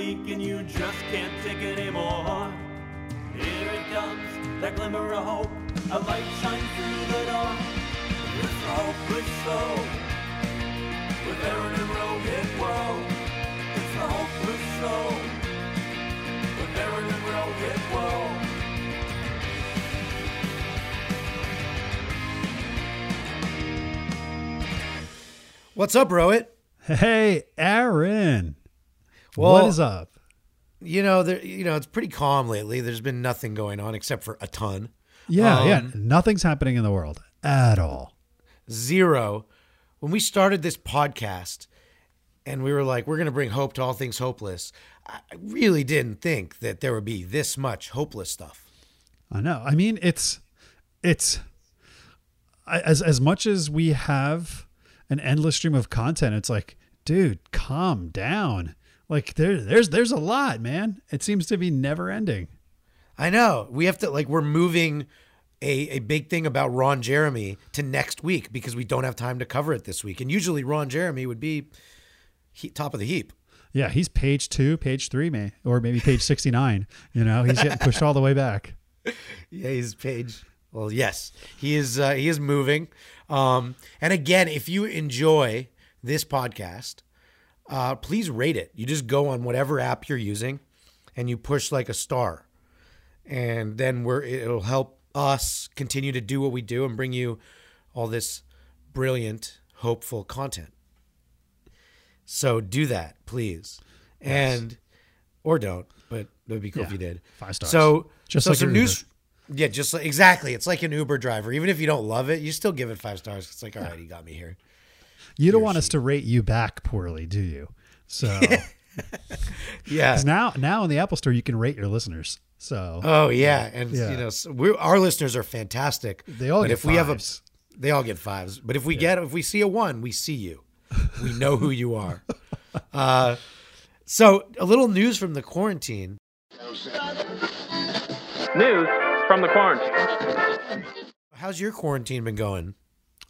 bleak and you just can't take it anymore. Here it comes, that glimmer of hope. A light shines through the dark. It's a hopeless show. With Aaron and Rohit, whoa. It's a hopeless show. With Aaron and Rohit, whoa. What's up, Rohit? Hey, Aaron. Well- what is up? You know, there. You know, it's pretty calm lately. There's been nothing going on except for a ton. Yeah, yeah. Um, Nothing's happening in the world at all. Zero. When we started this podcast, and we were like, we're going to bring hope to all things hopeless. I really didn't think that there would be this much hopeless stuff. I know. I mean, it's it's as as much as we have an endless stream of content. It's like, dude, calm down. Like there there's there's a lot, man. It seems to be never ending. I know. We have to like we're moving a, a big thing about Ron Jeremy to next week because we don't have time to cover it this week. And usually Ron Jeremy would be he, top of the heap. Yeah, he's page two, page three, may or maybe page sixty nine. You know, he's getting pushed all the way back. Yeah, he's page. Well, yes, he is. Uh, he is moving. Um, and again, if you enjoy this podcast, uh, please rate it. You just go on whatever app you're using, and you push like a star, and then we're it'll help us continue to do what we do and bring you all this brilliant, hopeful content. So do that, please, and or don't. But it would be cool if you did. five stars. So Just so like some news. Yeah, just like, exactly. It's like an Uber driver. Even if you don't love it, you still give it five stars. It's like, all right, you got me here. You don't want us to rate you back poorly, do you? So Yeah. 'cause now now in the Apple Store you can rate your listeners. So Oh yeah, and Yeah. you know, so we our listeners are fantastic. They all but get if we have a, fives. they all get fives. But if we get, if we see a one, we see you. We know who you are. Uh, so a little news from the quarantine. News from the quarantine. How's your quarantine been going?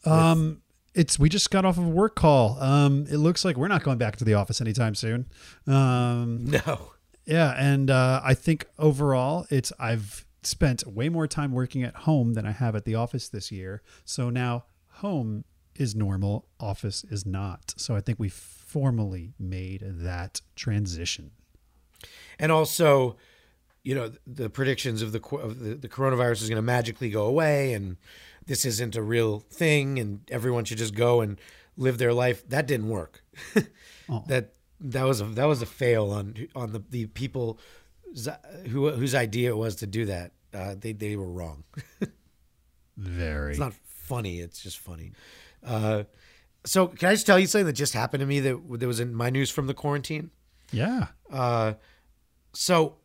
Um, it's we just got off of a work call. Um, it looks like we're not going back to the office anytime soon. Um, No. yeah, and uh, I think overall, it's I've spent way more time working at home than I have at the office this year. So now home is normal, office is not. So I think we formally made that transition. And also, you know, the predictions of the of the, the coronavirus is going to magically go away, and this isn't a real thing, and everyone should just go and live their life. That didn't work. That that was a that was a fail on on the the people who whose idea it was to do that. Uh, they they were wrong. Very. It's not funny. It's just funny. Uh, so can I just tell you something that just happened to me that that was in my news from the quarantine? yeah. Uh, so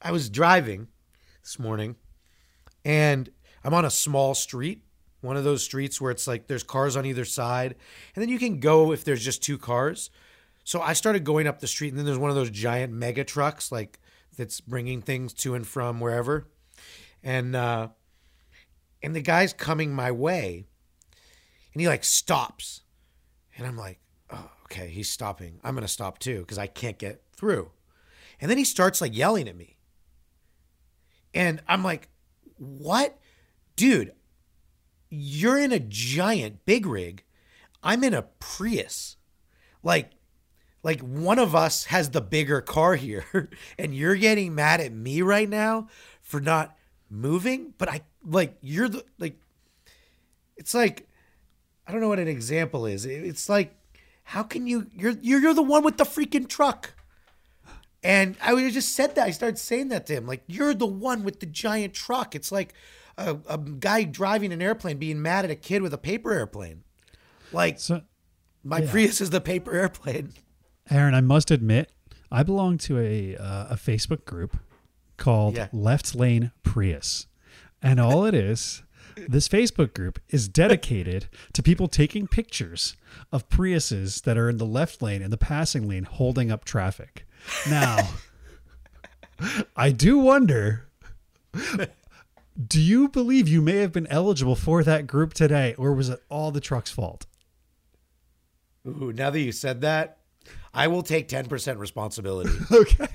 I was driving this morning and I'm on a small street, one of those streets where it's like there's cars on either side, and then you can go if there's just two cars. So I started going up the street, and then there's one of those giant mega trucks, like that's bringing things to and from wherever, and uh, and the guy's coming my way, and he like stops, and I'm like, oh, okay, he's stopping. I'm gonna stop too because I can't get through, and then he starts like yelling at me, and I'm like, what, dude? You're in a giant big rig. I'm in a Prius. Like, like one of us has the bigger car here, and you're getting mad at me right now for not moving. But I like you're the like. It's like I don't know what an example is. It's like how can you? You're you're you're the one with the freaking truck. And I just said that. I started saying that to him. Like, you're the one with the giant truck. It's like a, a guy driving an airplane being mad at a kid with a paper airplane. Like, So my Prius is the paper airplane. Aaron, I must admit, I belong to a uh, a Facebook group called Yeah. Left Lane Prius, and all it is, this Facebook group is dedicated to people taking pictures of Priuses that are in the left lane and the passing lane, holding up traffic. Now, I do wonder. Do you believe you may have been eligible for that group today, or was it all the truck's fault? Ooh, now that you said that, I will take 10% responsibility. Okay.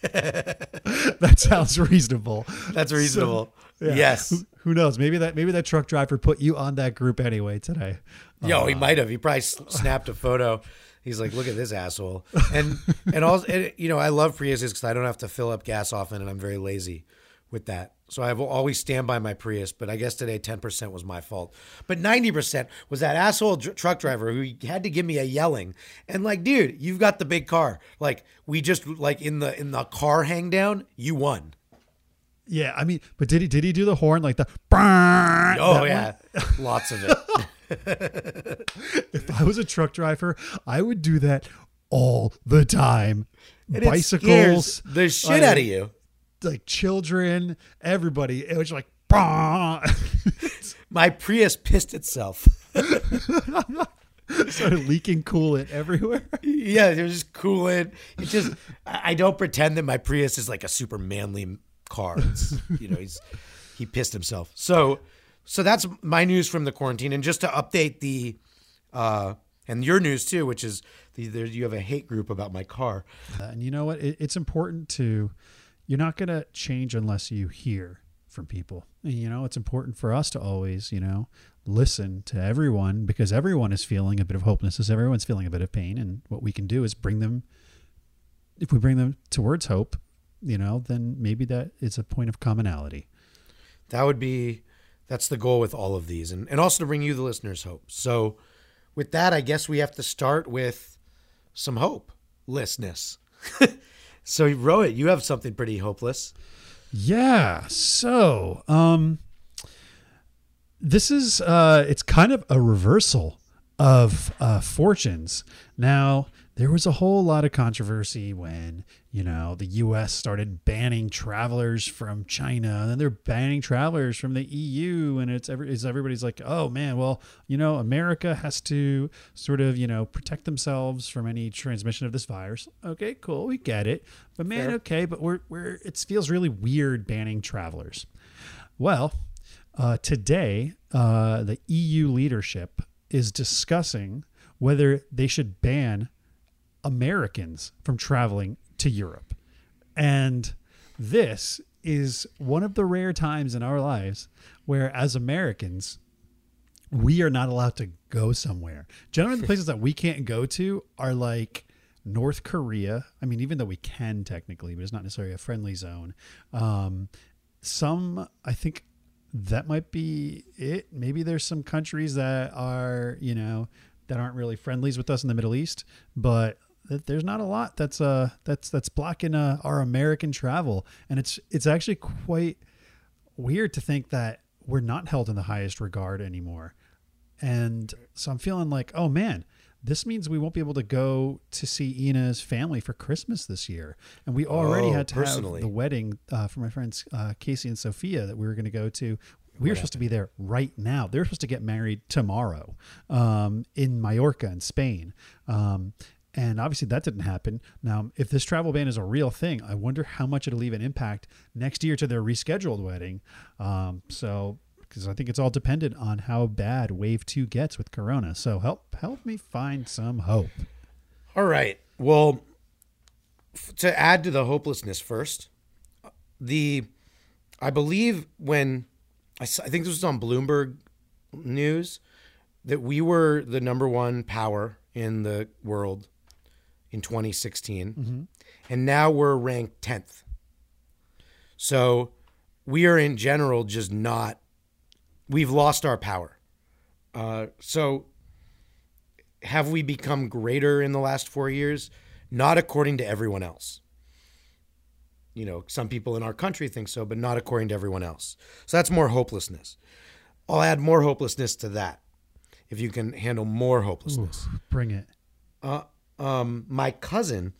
that sounds reasonable. That's reasonable. Yeah. Yes. Who, who knows? Maybe that maybe that truck driver put you on that group anyway today. Yo, he uh, might have. He probably snapped a photo. He's like, "Look at this asshole." And and also, and, you know, I love Priuses because I don't have to fill up gas often, and I'm very lazy with that. So I will always stand by my Prius. But I guess today, ten percent was my fault. But ninety percent was that asshole dr- truck driver who had to give me a yelling. And like, dude, you've got the big car. Like, we just like in the in the car hang down, you won. Yeah, I mean, but did he did he do the horn like the? Oh yeah, lots of it. If I was a truck driver, I would do that all the time. And Bicycles, the shit I- out of you. Like children, everybody. It was like, My Prius pissed itself. started leaking coolant everywhere. Yeah, was just coolant. It just I don't pretend that my Prius is like a super manly car. It's, you know, he's he pissed himself. So so that's my news from the quarantine. And just to update the uh and your news too, which is the, there, you have a hate group about my car. And you know what? It, it's important to, you're not going to change unless you hear from people. And, you know, it's important for us to always, you know, listen to everyone because everyone is feeling a bit of hopelessness. Everyone's feeling a bit of pain. And what we can do is bring them, if we bring them towards hope, you know, then maybe that is a point of commonality. That would be that's the goal with all of these, and and also to bring you the listeners hope. So, with that, I guess we have to start with some hopelessness. so, Rohit, you have something pretty hopeless. Yeah. So, um, this is uh, it's kind of a reversal of uh, fortunes. Now, there was a whole lot of controversy when you know the U.S. started banning travelers from China, and then they're banning travelers from the EU, and it's every it's everybody's like, oh man, well, you know, America has to sort of you know protect themselves from any transmission of this virus. Okay, cool, we get it, but man, Fair. okay, but we're we're it feels really weird banning travelers. Well, uh, today, uh, the EU leadership is discussing whether they should ban Americans from traveling to Europe. And this is one of the rare times in our lives where, as Americans, we are not allowed to go somewhere. Generally, the places that we can't go to are like North Korea. I mean, even though we can technically, but it's not necessarily a friendly zone. Um, some, I think that might be it. Maybe there's some countries that are, you know, that aren't really friendlies with us in the Middle East, but th- there's not a lot that's uh that's that's blocking uh, our American travel, and it's it's actually quite weird to think that we're not held in the highest regard anymore. And so I'm feeling like, oh man, this means we won't be able to go to see Ina's family for Christmas this year. And we already Oh, had to personally. have the wedding uh, for my friends uh, Casey and Sophia that we were going to go to. We were supposed to be there right now. They're supposed to get married tomorrow um, in Mallorca in Spain. Um, and obviously that didn't happen. Now, if this travel ban is a real thing, I wonder how much it'll even impact next year to their rescheduled wedding. Um, so, because I think it's all dependent on how bad Wave Two gets with Corona. So help help me find some hope. All right. Well, f- to add to the hopelessness first, the I believe when I think this was on Bloomberg News that we were the number one power in the world in 2016, and now we're ranked 10th. So we are in general just not. We've lost our power. Uh, so have we become greater in the last four years? Not according to everyone else. You know, some people in our country think so, but not according to everyone else. So that's more hopelessness. I'll add more hopelessness to that if you can handle more hopelessness. Bring it. Uh, um, my cousin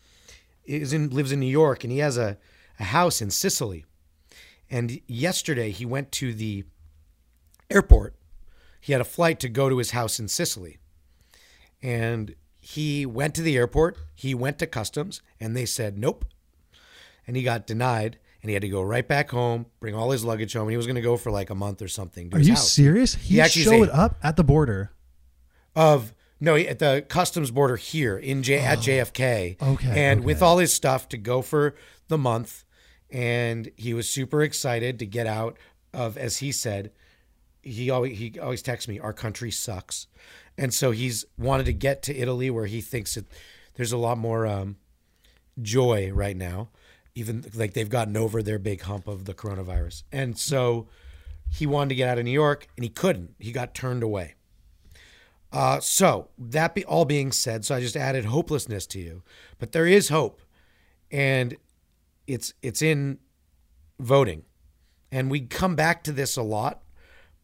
is in lives in New York and he has a, a house in Sicily. And yesterday he went to the airport. He had a flight to go to his house in Sicily. And he went to the airport, he went to customs, and they said nope. And he got denied and he had to go right back home, bring all his luggage home. And he was going to go for like a month or something. to Are his you house. serious? He, He showed up at the border. Of No, at the customs border here in J- at JFK. Oh, Okay, And with all his stuff to go for the month, and he was super excited to get out of, as he said, he always he always texts me, "Our country sucks," and so he's wanted to get to Italy where he thinks that there's a lot more um, joy right now, even like they've gotten over their big hump of the coronavirus, and so he wanted to get out of New York and he couldn't. He got turned away. Uh, so that be all being said, so I just added hopelessness to you, but there is hope, and it's it's in voting, and we come back to this a lot,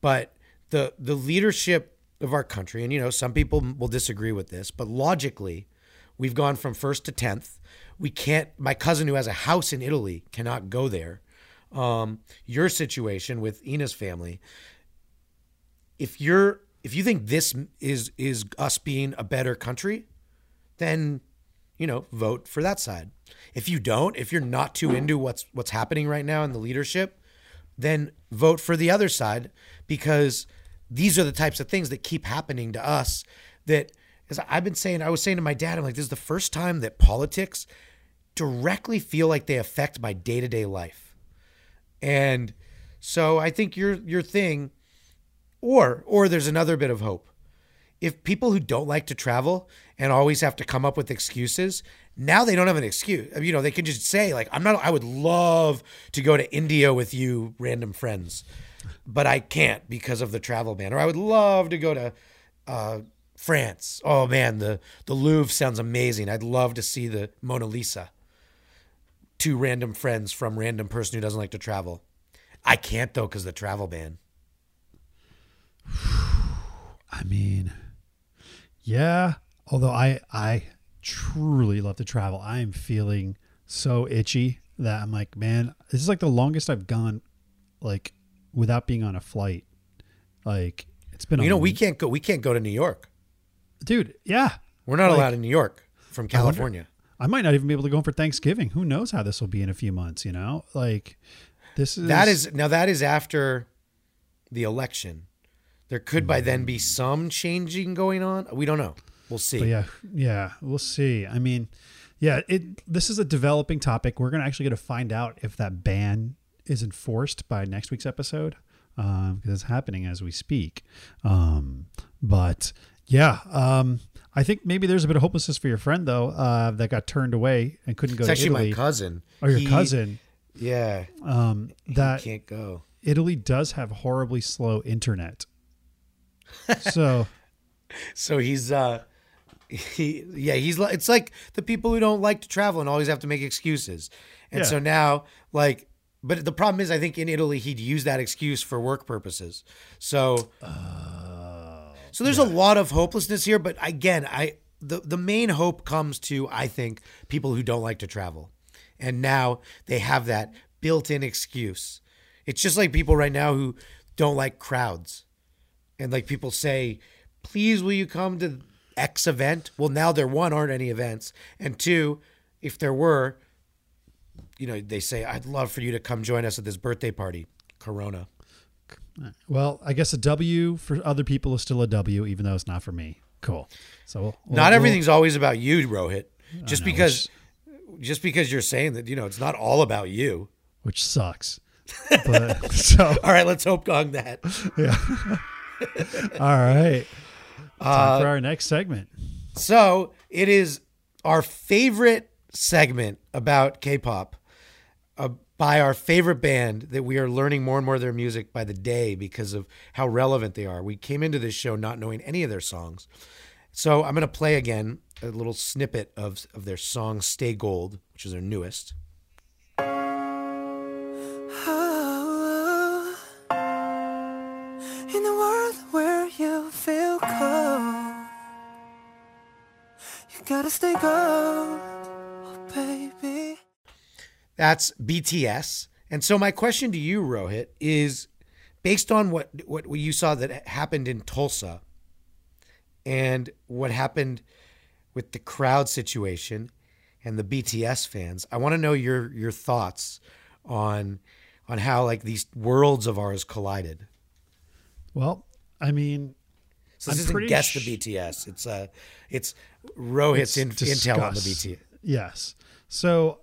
but the the leadership of our country, and you know some people will disagree with this, but logically, we've gone from first to tenth. We can't. My cousin who has a house in Italy cannot go there. Um, your situation with Ina's family, if you're if you think this is is us being a better country, then you know vote for that side. If you don't, if you're not too into what's what's happening right now in the leadership, then vote for the other side because these are the types of things that keep happening to us that as I've been saying I was saying to my dad I'm like this is the first time that politics directly feel like they affect my day-to-day life. And so I think your your thing or or there's another bit of hope. If people who don't like to travel and always have to come up with excuses, now they don't have an excuse. You know, they can just say like I'm not I would love to go to India with you random friends, but I can't because of the travel ban. Or I would love to go to uh, France. Oh man, the the Louvre sounds amazing. I'd love to see the Mona Lisa. Two random friends from random person who doesn't like to travel. I can't though because the travel ban. I mean, yeah. Although I I truly love to travel, I am feeling so itchy that I'm like, man, this is like the longest I've gone, like without being on a flight. Like it's been. You a know, we can't go. We can't go to New York. dude. Yeah, We're not Like- allowed in New York from I wonder- California. I might not even be able to go home for Thanksgiving. Who knows how this will be in a few months? You know, like this is That is now. That is after the election. There could by then be some changing going on. We don't know. We'll see. But yeah, yeah, we'll see. I mean, yeah, it. This is a developing topic. We're gonna actually to find out if that ban is enforced by next week's episode because it's happening as we speak. Um, but yeah, um, I think maybe there's a bit of hopelessness for your friend though uh, that got turned away and couldn't go it's to actually Italy. my cousin. or your He- cousin. Yeah, Um, that can't go. Italy does have horribly slow internet. So So he's uh, he yeah he's like it's like the people who don't like to travel and always have to make excuses. And Yeah. so now like. But the problem is, I think in Italy he'd use that excuse for work purposes. So, so there's a lot of hopelessness here. But again, I the the main hope comes to I think people who don't like to travel, and now they have that built-in excuse. It's just like people right now who don't like crowds, and like people say, "Please, will you come to X event?" Well, now there one aren't any events, and two, if there were, you know, they say, "I'd love for you to come join us at this birthday party." Corona. Well, I guess a W for other people is still a W, even though it's not for me. Cool. So we'll, we'll- not we'll- everything's always about you, Rohit. Just know, because, just because you're saying that, you know, it's not all about you. which sucks. But so All right, let's hope on that. all right. Uh, Time for our next segment. So it is our favorite segment about K-pop uh, by our favorite band that we are learning more and more of their music by the day because of how relevant they are. We came into this show not knowing any of their songs. So I'm going to play again a little snippet of, of their song Stay Gold, which is their newest. Gotta stay gold, oh baby. That's BTS. And so my question to you, Rohit, is based on what what you saw that happened in Tulsa and what happened with the crowd situation and the BTS fans. I want to know your your thoughts on on how like these worlds of ours collided. Well, I mean, So this I'm isn't guess sh- the BTS. It's uh, it's Rohit's in, intel on the. BTS. Yes. So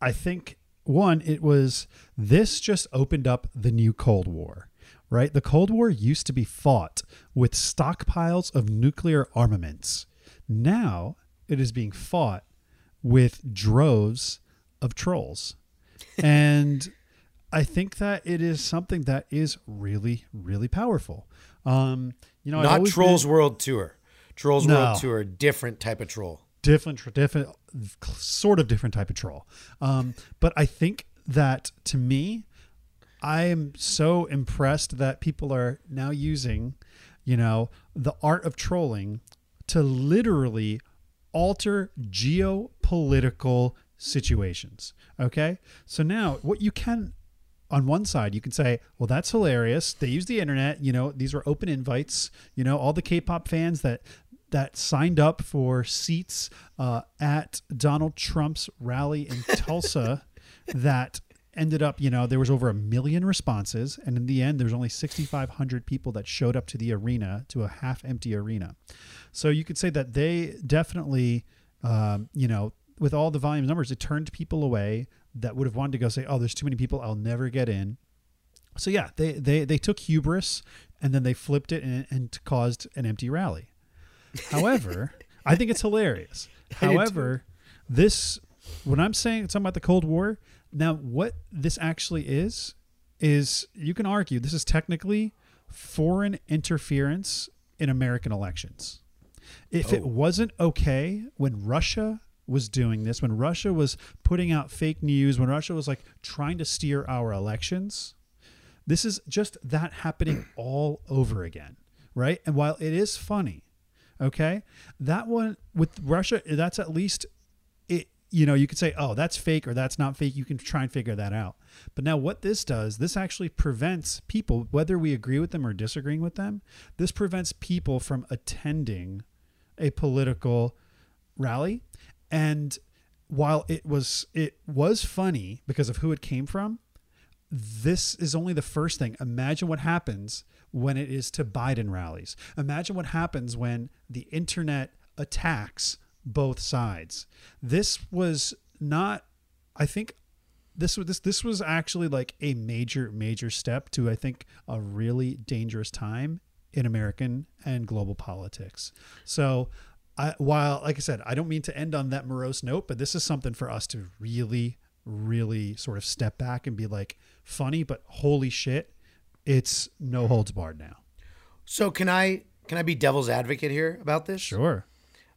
I think one, it was this just opened up the new Cold War, right? The Cold War used to be fought with stockpiles of nuclear armaments. Now it is being fought with droves of trolls. And I think that it is something that is really, really powerful. Um, you know, Not Trolls been- World Tour. Trolls No. World Tour, different type of troll. different different sort of different type of troll. Um, but i think that to me i am so impressed that people are now using you know the art of trolling to literally alter geopolitical situations okay? So now what you can on one side you can say well that's hilarious. They use the internet. You know these were open invites. You know all the k-pop fans that that signed up for seats uh, at donald trump's rally in tulsa that ended up you know there was over a million responses. And in the end there was only 6500 people that showed up to the arena to a half empty arena. So you could say that they definitely um, you know with all the volume numbers it turned people away that would have wanted to go say oh there's too many people. I'll never get in. So yeah they they, they took hubris and then they flipped it and, and caused an empty rally however i think it's hilarious. However this when i'm saying something about the cold war now what this actually is is you can argue this is technically foreign interference in american elections. If it wasn't okay when Russia was doing this, when Russia was putting out fake news, when Russia was like trying to steer our elections, this is just that happening all over again, right? And while it is funny, okay, that one with Russia, that's at least it. You know, you could say, "Oh, that's fake" or "That's not fake." You can try and figure that out. But now, what this does, this actually prevents people, whether we agree with them or disagreeing with them, this prevents people from attending a political rally. And while it was it was funny because of who it came from, this is only the first thing. Imagine what happens when it is to Biden rallies. Imagine what happens when the internet attacks both sides. This was not I think this was this this was actually like a major major step to I think a really dangerous time in American and global politics. So I, while like I said, I don't mean to end on that morose note, but this is something for us to really really sort of step back and be like funny, but holy shit, it's no holds barred now. So can I can I be devil's advocate here about this? Sure.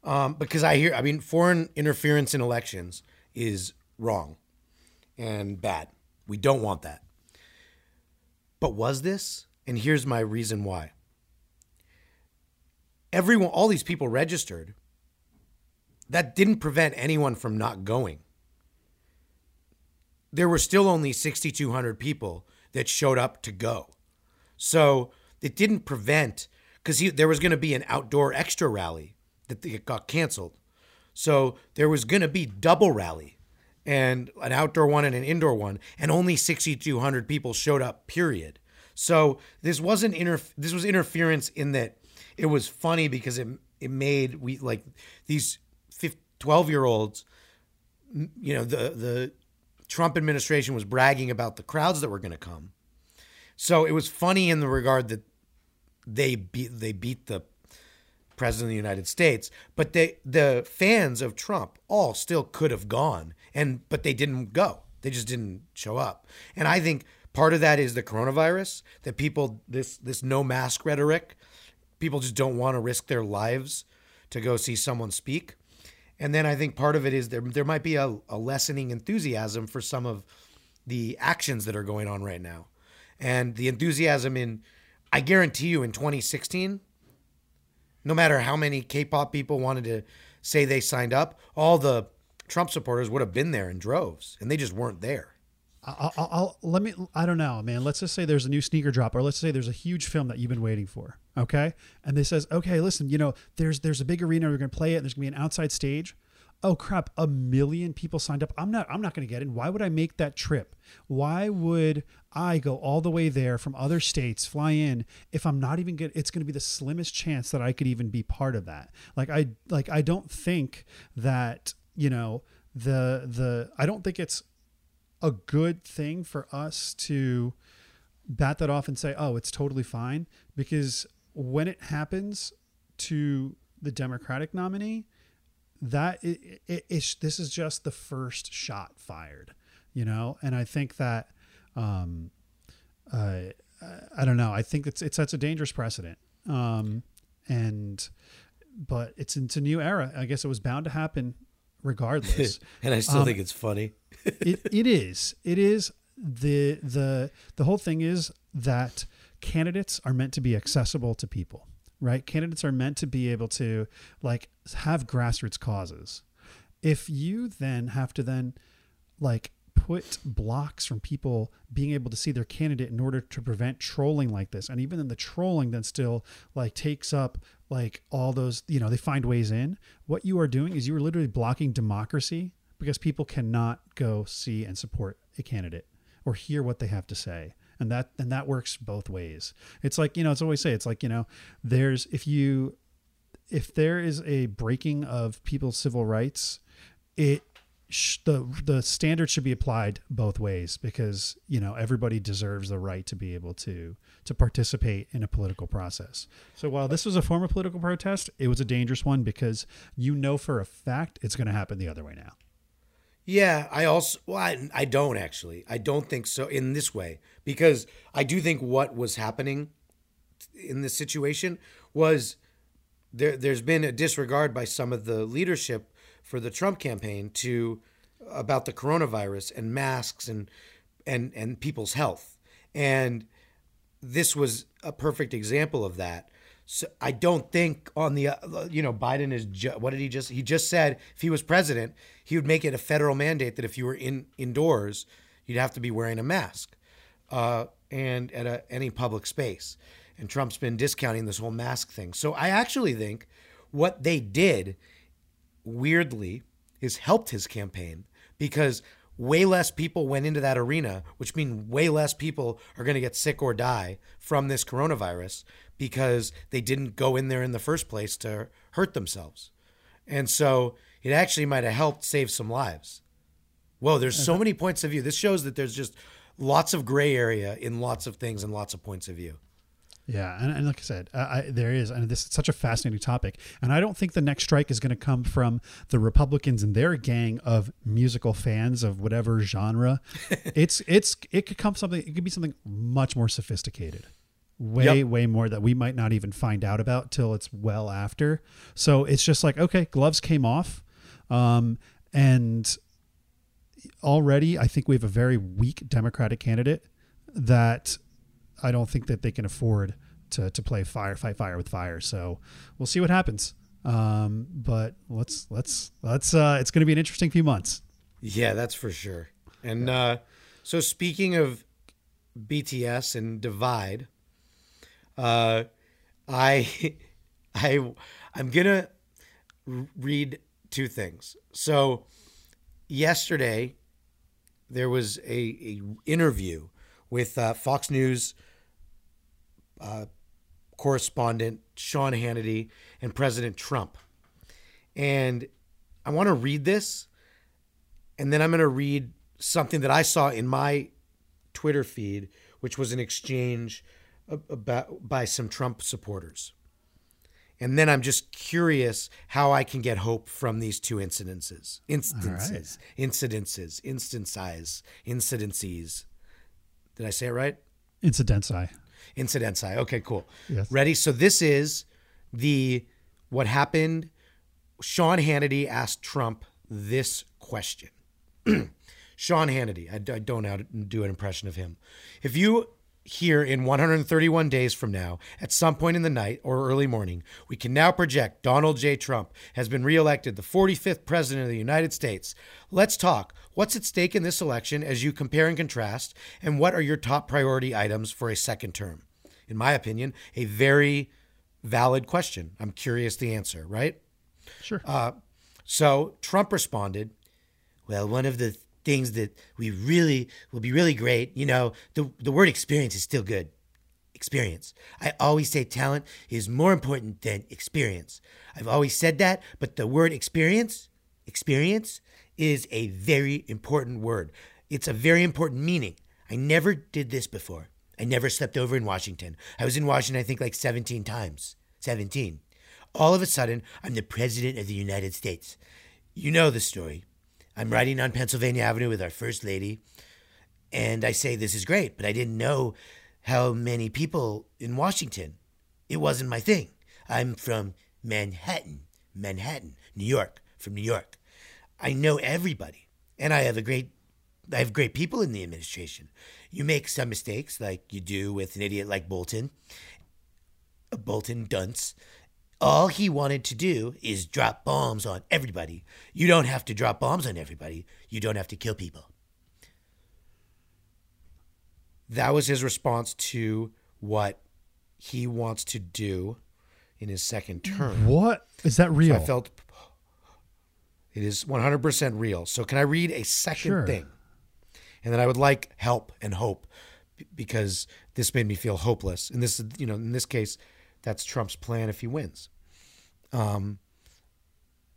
Um, because I hear, I mean, foreign interference in elections is wrong and bad. We don't want that. But was this? And here's my reason why. Everyone, all these people registered. That didn't prevent anyone from not going. There were still only 6,200 people that showed up to go. So it didn't prevent, because there was going to be an outdoor extra rally that it got canceled. So there was going to be double rally and an outdoor one and an indoor one, and only 6,200 people showed up. Period. So this wasn't inter- This was interference in that it was funny because it it made we like these 12 year olds. You know the the Trump administration was bragging about the crowds that were going to come. So it was funny in the regard that they beat they beat the president of the United States, but they the fans of Trump all still could have gone and but they didn't go. They just didn't show up. And I think part of that is the coronavirus that people this this no mask rhetoric, people just don't want to risk their lives to go see someone speak. And then I think part of it is there there might be a, a lessening enthusiasm for some of the actions that are going on right now. And the enthusiasm in I guarantee you in 2016 no matter how many K-pop people wanted to say they signed up, all the Trump supporters would have been there in droves, and they just weren't there. I'll, I'll, let me. I don't know, man. Let's just say there's a new sneaker drop, or let's say there's a huge film that you've been waiting for. Okay, and they says, okay, listen, you know, there's there's a big arena. We're gonna play it. And there's gonna be an outside stage. Oh crap, a million people signed up. I'm not I'm not going to get in. Why would I make that trip? Why would I go all the way there from other states, fly in if I'm not even good it's going to be the slimmest chance that I could even be part of that. Like I like I don't think that, you know, the the I don't think it's a good thing for us to bat that off and say, "Oh, it's totally fine," because when it happens to the Democratic nominee, that it, it, it's this is just the first shot fired, you know. And I think that, um, uh, I don't know. I think it's it sets a dangerous precedent. Um, and but it's it's a new era. I guess it was bound to happen regardless. and I still Um, think it's funny. it, it is. It is the the the whole thing is that candidates are meant to be accessible to people, right? Candidates are meant to be able to like have grassroots causes. If you then have to then like put blocks from people being able to see their candidate in order to prevent trolling like this and even then the trolling then still like takes up like all those you know they find ways in what you are doing is you are literally blocking democracy because people cannot go see and support a candidate or hear what they have to say and that and that works both ways it's like you know it's always say it's like you know there's if you if there is a breaking of people's civil rights it sh- the the standard should be applied both ways because you know everybody deserves the right to be able to to participate in a political process. So while this was a form of political protest, it was a dangerous one because you know for a fact it's going to happen the other way now. Yeah, I also well, I, I don't actually. I don't think so in this way because I do think what was happening in this situation was there. There's been a disregard by some of the leadership for the Trump campaign to about the coronavirus and masks and and and people's health, and this was a perfect example of that. So I don't think on the uh, you know Biden is ju- what did he just he just said if he was president he would make it a federal mandate that if you were in indoors you'd have to be wearing a mask uh, and at a, any public space. And Trump's been discounting this whole mask thing. So I actually think what they did weirdly is helped his campaign because way less people went into that arena, which means way less people are going to get sick or die from this coronavirus because they didn't go in there in the first place to hurt themselves. And so it actually might have helped save some lives. Whoa, there's so many points of view. This shows that there's just lots of gray area in lots of things and lots of points of view. Yeah, and, and like I said, uh, I, there is, and this is such a fascinating topic. And I don't think the next strike is going to come from the Republicans and their gang of musical fans of whatever genre. it's it's it could come something. It could be something much more sophisticated, way Yep. way more that we might not even find out about till it's well after. So it's just like okay, gloves came off, um, and already I think we have a very weak Democratic candidate that I don't think that they can afford to to play fire fight fire with fire. So we'll see what happens. Um, but let's let's let's uh, it's going to be an interesting few months. Yeah, that's for sure. And uh, so, speaking of BTS and Divide, uh, I, I, I'm gonna read two things. So, yesterday there was a, a interview with uh, Fox News uh, correspondent Sean Hannity and President Trump, and I want to read this and then I'm going to read something that I saw in my Twitter feed, which was an exchange about by some Trump supporters. And then I'm just curious how I can get hope from these two incidences, instances, incidences, instances, incidences. Did I say it right? Incidenci. Incidenci. Okay, cool. Yes. Ready? So this is the what happened. Sean Hannity asked Trump this question. Sean Hannity, I, I don't know how to do an impression of him. If you hear in 131 days from now, at some point in the night or early morning, we can now project Donald J. Trump has been reelected the 45th president of the United States. Let's talk. What's at stake in this election as you compare and contrast, and what are your top priority items for a second term? In my opinion, a very valid question. I'm curious the answer, right? Sure. Uh, so Trump responded, Well, one of the things that we really will be really great, you know, the, the word experience is still good. Experience. I always say talent is more important than experience. I've always said that, but the word experience, experience, is a very important word. It's a very important meaning. I never did this before. I never slept over in Washington. I was in Washington, I think, like 17 times. 17. All of a sudden, I'm the President of the United States. You know the story. I'm riding on Pennsylvania Avenue with our First Lady, and I say, This is great, but I didn't know how many people in Washington. It wasn't my thing. I'm from Manhattan, Manhattan, New York, from New York. I know everybody, and I have a great I have great people in the administration. You make some mistakes, like you do with an idiot like Bolton, a Bolton dunce. All he wanted to do is drop bombs on everybody. You don't have to drop bombs on everybody. You don't have to kill people. That was his response to what he wants to do in his second term. What is that real? I felt it is 100% real. So can I read a second Sure. thing? And then I would like help and hope because this made me feel hopeless. And this you know, in this case, that's Trump's plan if he wins. Um,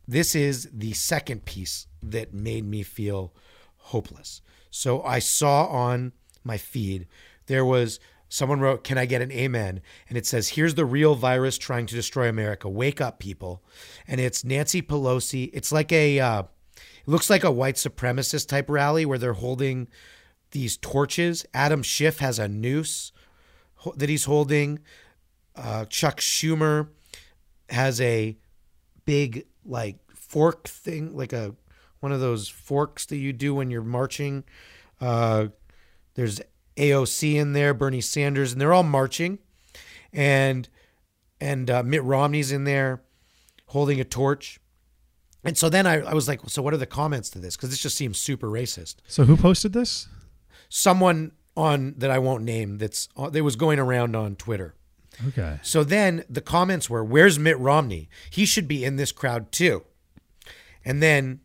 this is the second piece that made me feel hopeless. So I saw on my feed there was someone wrote, "Can I get an amen?" And it says, "Here's the real virus trying to destroy America. Wake up, people!" And it's Nancy Pelosi. It's like a, uh, it looks like a white supremacist type rally where they're holding these torches. Adam Schiff has a noose that he's holding. Uh, Chuck Schumer has a big like fork thing, like a one of those forks that you do when you're marching. Uh, there's AOC in there, Bernie Sanders, and they're all marching, and and uh, Mitt Romney's in there holding a torch. And so then I, I was like, so what are the comments to this? Because this just seems super racist. so who posted this? Someone on that I won't name that's uh, that was going around on Twitter. Okay. So then the comments were, "Where's Mitt Romney? He should be in this crowd too." And then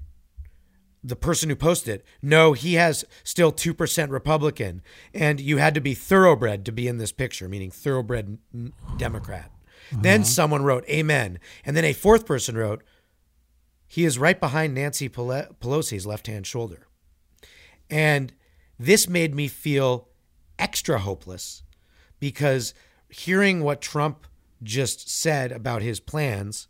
the person who posted, "No, he has still 2% Republican and you had to be thoroughbred to be in this picture, meaning thoroughbred Democrat." Then uh-huh. someone wrote, "Amen." And then a fourth person wrote, "He is right behind Nancy Pelosi's left-hand shoulder." And this made me feel extra hopeless because hearing what Trump just said about his plans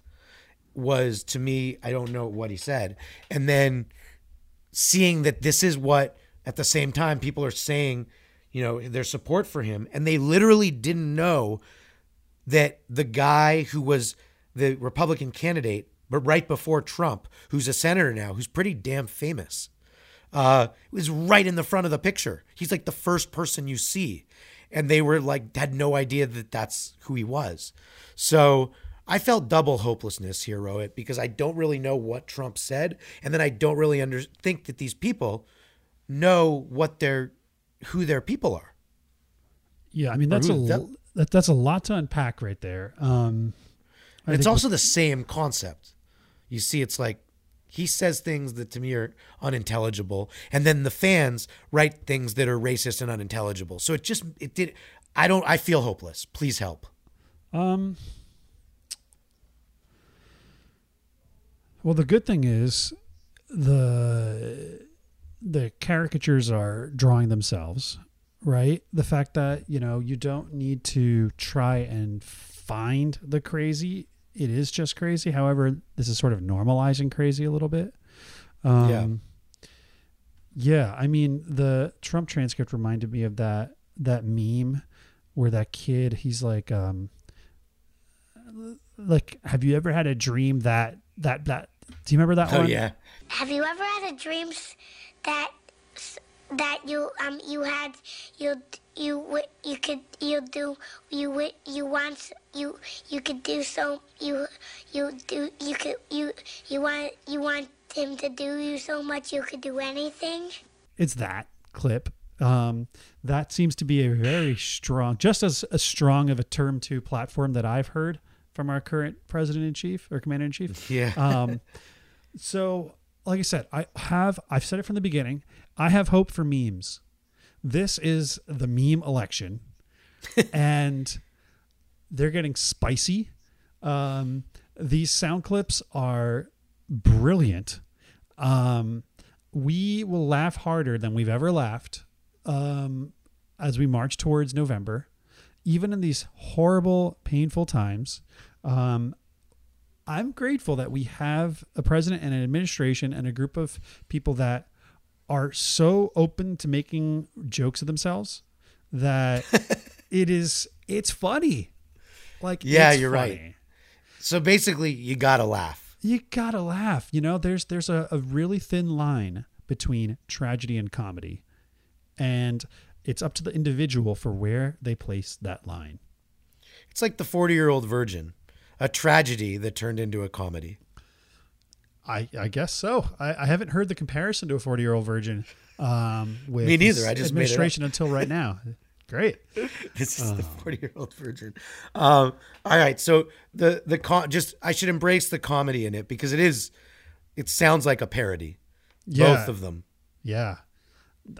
was to me, I don't know what he said. And then seeing that this is what at the same time people are saying, you know, their support for him. And they literally didn't know that the guy who was the Republican candidate, but right before Trump, who's a senator now, who's pretty damn famous, uh, was right in the front of the picture. He's like the first person you see. And they were like, had no idea that that's who he was. So I felt double hopelessness here, Rohit, because I don't really know what Trump said. And then I don't really under- think that these people know what their, who their people are. Yeah, I mean that's a who- l- that, that's a lot to unpack right there. Um, it's also the same concept. You see, it's like he says things that to me are unintelligible, and then the fans write things that are racist and unintelligible. So it just it did. I don't. I feel hopeless. Please help. Um. Well, the good thing is the the caricatures are drawing themselves, right? The fact that you know you don't need to try and find the crazy; it is just crazy. However, this is sort of normalizing crazy a little bit. Um, Yeah. Yeah, I mean the Trump transcript reminded me of that that meme where that kid he's like um like have you ever had a dream that that that do you remember that Oh one? yeah. Have you ever had a dream that that you um you had you you wi- you could you do you wi- you want you you could do so you you do you could you you want you want him to do you so much you could do anything? It's that clip. Um that seems to be a very strong just as, as strong of a term to platform that I've heard from our current president in chief or commander in chief. Yeah. um, So, like I said, I have I've said it from the beginning. I have hope for memes. This is the meme election, and they're getting spicy. Um, these sound clips are brilliant. Um, we will laugh harder than we've ever laughed um, as we march towards November. Even in these horrible, painful times, um, I'm grateful that we have a president and an administration and a group of people that are so open to making jokes of themselves that it is it's funny. Like Yeah, it's you're right. So basically, you gotta laugh. You gotta laugh. You know, there's there's a, a really thin line between tragedy and comedy. And it's up to the individual for where they place that line. It's like the 40 year old virgin, a tragedy that turned into a comedy. I, I guess so. I, I haven't heard the comparison to a 40 year old virgin um, with Me neither. I just made it up. administration until right now. Great. This is the Oh. 40 year old virgin. Um, all right. So the, the, con- just, I should embrace the comedy in it because it is, it sounds like a parody. Yeah. Both of them. Yeah.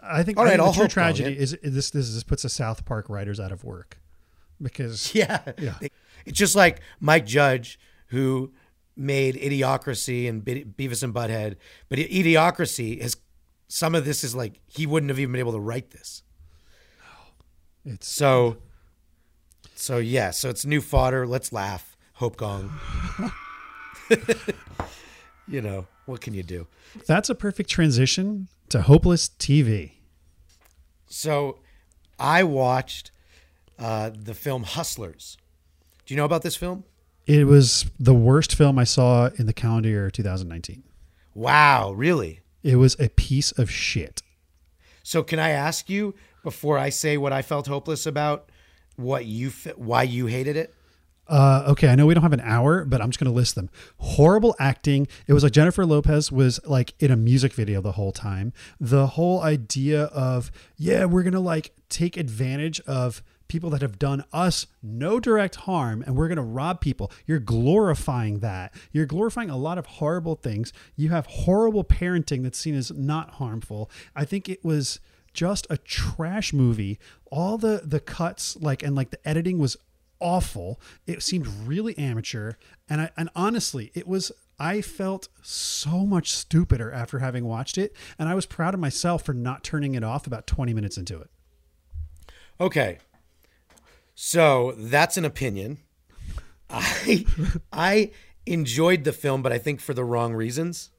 I think, All I think the true tragedy is, is this, this this puts the South Park writers out of work because Yeah. Yeah. It's just like Mike Judge, who made Idiocracy and Be- Beavis and Butthead. But Idiocracy is, some of this is like, he wouldn't have even been able to write this. it's So, so yeah, so it's new fodder. Let's laugh. Hope Gong. you know, what can you do? that's a perfect transition to hopeless TV. So, I watched uh, the film Hustlers. Do you know about this film? It was the worst film I saw in the calendar year 2019. Wow, really? It was a piece of shit. So, can I ask you before I say what I felt hopeless about, what you why you hated it? Uh, okay, I know we don't have an hour, but I'm just going to list them. Horrible acting. It was like Jennifer Lopez was like in a music video the whole time. The whole idea of, yeah, we're going to like take advantage of people that have done us no direct harm and we're going to rob people. You're glorifying that. You're glorifying a lot of horrible things. You have horrible parenting that's seen as not harmful. I think it was just a trash movie. All the the cuts like and like the editing was awful. It seemed really amateur, and I and honestly, it was. I felt so much stupider after having watched it, and I was proud of myself for not turning it off about 20 minutes into it. Okay. So that's an opinion. I I enjoyed the film, but I think for the wrong reasons.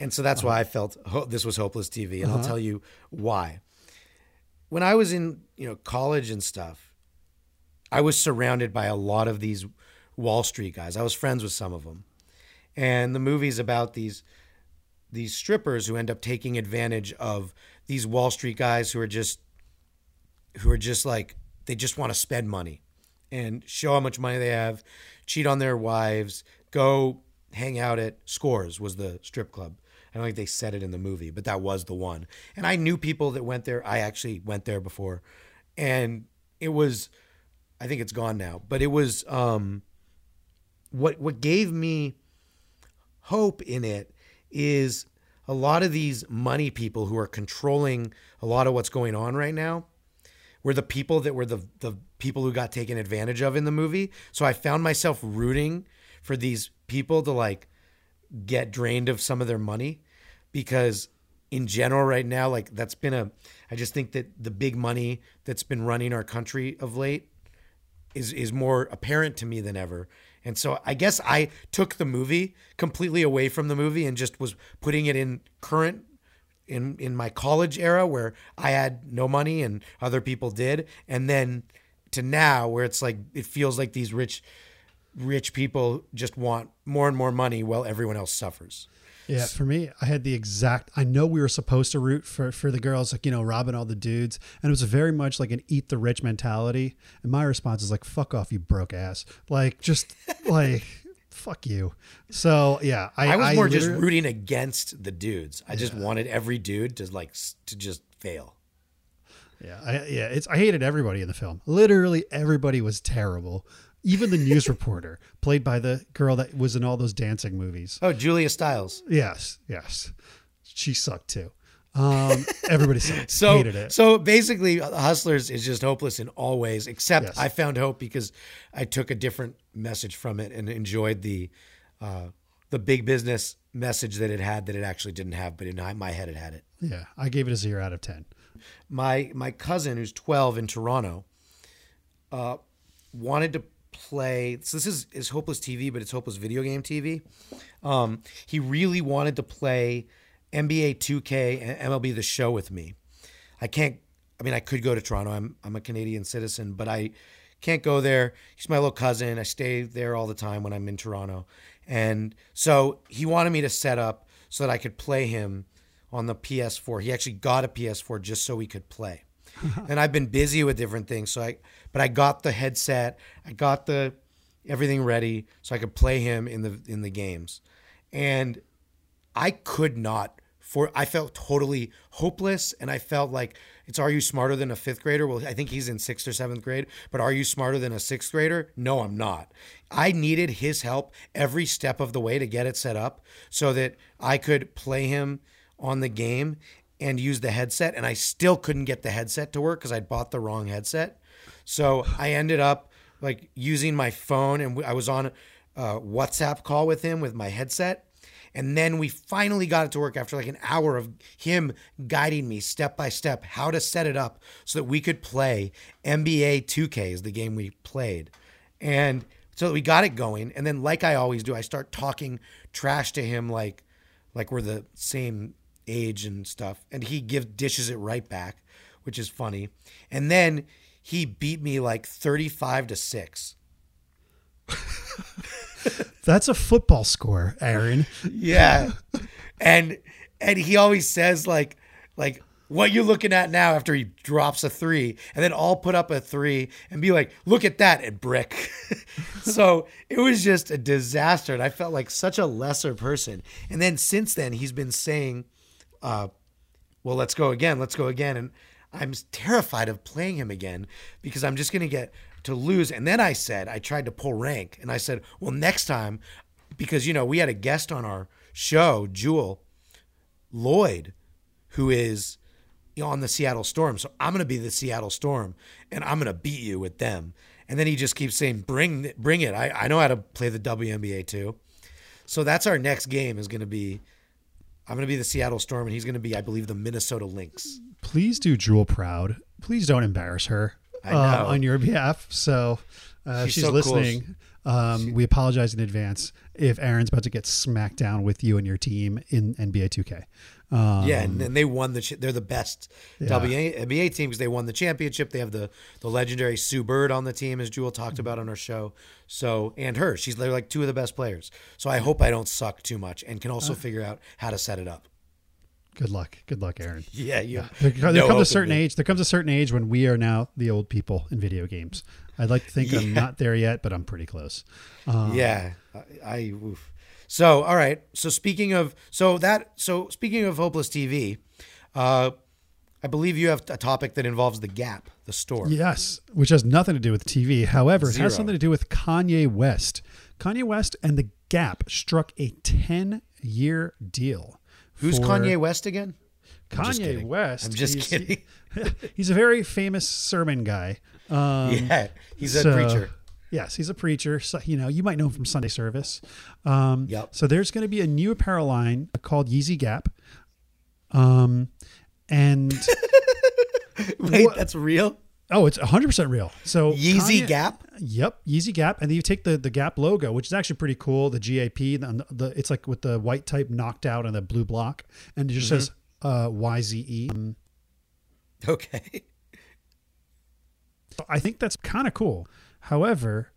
And so that's why I felt ho- this was hopeless TV, and I'll uh-huh. tell you why. When I was in, you know, college and stuff, I was surrounded by a lot of these Wall Street guys. I was friends with some of them. And the movie's about these these strippers who end up taking advantage of these Wall Street guys who are just who are just like they just want to spend money and show how much money they have, cheat on their wives, go hang out at Scores was the strip club. I don't think they said it in the movie, but that was the one. And I knew people that went there. I actually went there before, and it was. I think it's gone now, but it was um, what what gave me hope in it is a lot of these money people who are controlling a lot of what's going on right now were the people that were the the people who got taken advantage of in the movie. So I found myself rooting for these people to like get drained of some of their money because in general right now like that's been a I just think that the big money that's been running our country of late is is more apparent to me than ever. And so I guess I took the movie completely away from the movie and just was putting it in current in in my college era where I had no money and other people did and then to now where it's like it feels like these rich rich people just want more and more money while everyone else suffers. Yeah, for me, I had the exact. I know we were supposed to root for for the girls, like you know, robbing all the dudes, and it was very much like an eat the rich mentality. And my response is like, "Fuck off, you broke ass!" Like just like fuck you. So yeah, I, I was more just rooting against the dudes. I just wanted every dude to like to just fail. Yeah, I, yeah, it's I hated everybody in the film. Literally everybody was terrible. even the news reporter, played by the girl that was in all those dancing movies. Oh, Julia Stiles. Yes, yes, she sucked too. Um, everybody. So, hated it. so basically, Hustlers is just hopeless in all ways. Except Yes. I found hope because I took a different message from it and enjoyed the uh, the big business message that it had that it actually didn't have, but in my head it had it. yeah, I gave it a zero out of ten. my my cousin who's 12 in Toronto uh, wanted to play so this is is hopeless TV but it's hopeless video game TV um, he really wanted to play NBA 2K and MLB the show with me. I can't I mean I could go to Toronto. I'm I'm a Canadian citizen but I can't go there. He's my little cousin. I stay there all the time when I'm in Toronto. And so he wanted me to set up so that I could play him on the PS4 he actually got a PS4 just so we could play. And I've been busy with different things. So I, but I got the headset, I got the everything ready so I could play him in the in the games, and I could not. For I felt totally hopeless, and I felt like it's Are you smarter than a fifth grader? Well, I think he's in sixth or seventh grade, but are you smarter than a sixth grader? No, I'm not. I needed his help every step of the way to get it set up so that I could play him on the game and use the headset and I still couldn't get the headset to work because I'd bought the wrong headset. So I ended up like using my phone and I was on a uh, WhatsApp call with him with my headset. And then we finally got it to work after like an hour of him guiding me step by step how to set it up so that we could play NBA 2K is the game we played. And so we got it going. And then like I always do, I start talking trash to him like like we're the same age and stuff and he gives dishes it right back which is funny and then he beat me like 35 to 6 That's a football score, Aaron. yeah and and he always says like like what you're looking at now after he drops a three and then i'll put up a three and be like look at that and brick so it was just a disaster and i felt like such a lesser person and then since then he's been saying uh, well, let's go again, let's go again. And I'm terrified of playing him again because I'm just going to get to lose. And then I said, I tried to pull rank and I said, well, next time, because, you know, we had a guest on our show, Jewell Loyd, who is on the Seattle Storm. So I'm going to be the Seattle Storm and I'm going to beat you with them. And then he just keeps saying, bring, bring it. I, I know how to play the WNBA too. So that's our next game is going to be I'm going to be the Seattle Storm, and he's going to be, I believe, the Minnesota Lynx. Please do Jewel proud. Please don't embarrass her I uh, on your behalf. So uh, She's she's so cool. listening. Um, we apologize in advance if Aaron's about to get smacked down with you and your team in NBA 2K. Um, yeah, and, and they won the. They're the best Yeah. WNBA team because they won the championship. They have the the legendary Sue Bird on the team, as Jewell Mm-hmm. talked about on our show. So and her, she's they're like two of the best players. So I hope I don't suck too much and can Uh. also figure out how to set it up. Good luck. Good luck, Aaron. Yeah, you. There, there no comes a certain age. There comes a certain age when we are now the old people in video games. I'd like to think I'm not there yet, but I'm pretty close. Um, Yeah, I, I so all right. So speaking of so that so speaking of hopeless TV, uh, I believe you have a topic that involves the Gap, the store. Yes, which has nothing to do with TV. However, it has something to do with Kanye West. Kanye West and The Gap struck a 10 year deal. Who's Kanye West again? I'm Kanye. West. I'm just he's- kidding. he's a very famous sermon guy. Um, yeah, he's a so- preacher. Yes, he's a preacher. So, you know, you might know him from Sunday service. Um, Yep. So there's going to be a new apparel line called Yeezy Gap. Um, and Wait, What- that's real? Oh, it's 100% real. So Yeezy Kanye- Gap? Yep, Yeezy Gap, and then you take the the Gap logo, which is actually pretty cool. The GAP, the, the it's like with the white type knocked out and the blue block, and it just says uh, YZE. Um, Okay. So I think that's kind of cool. However,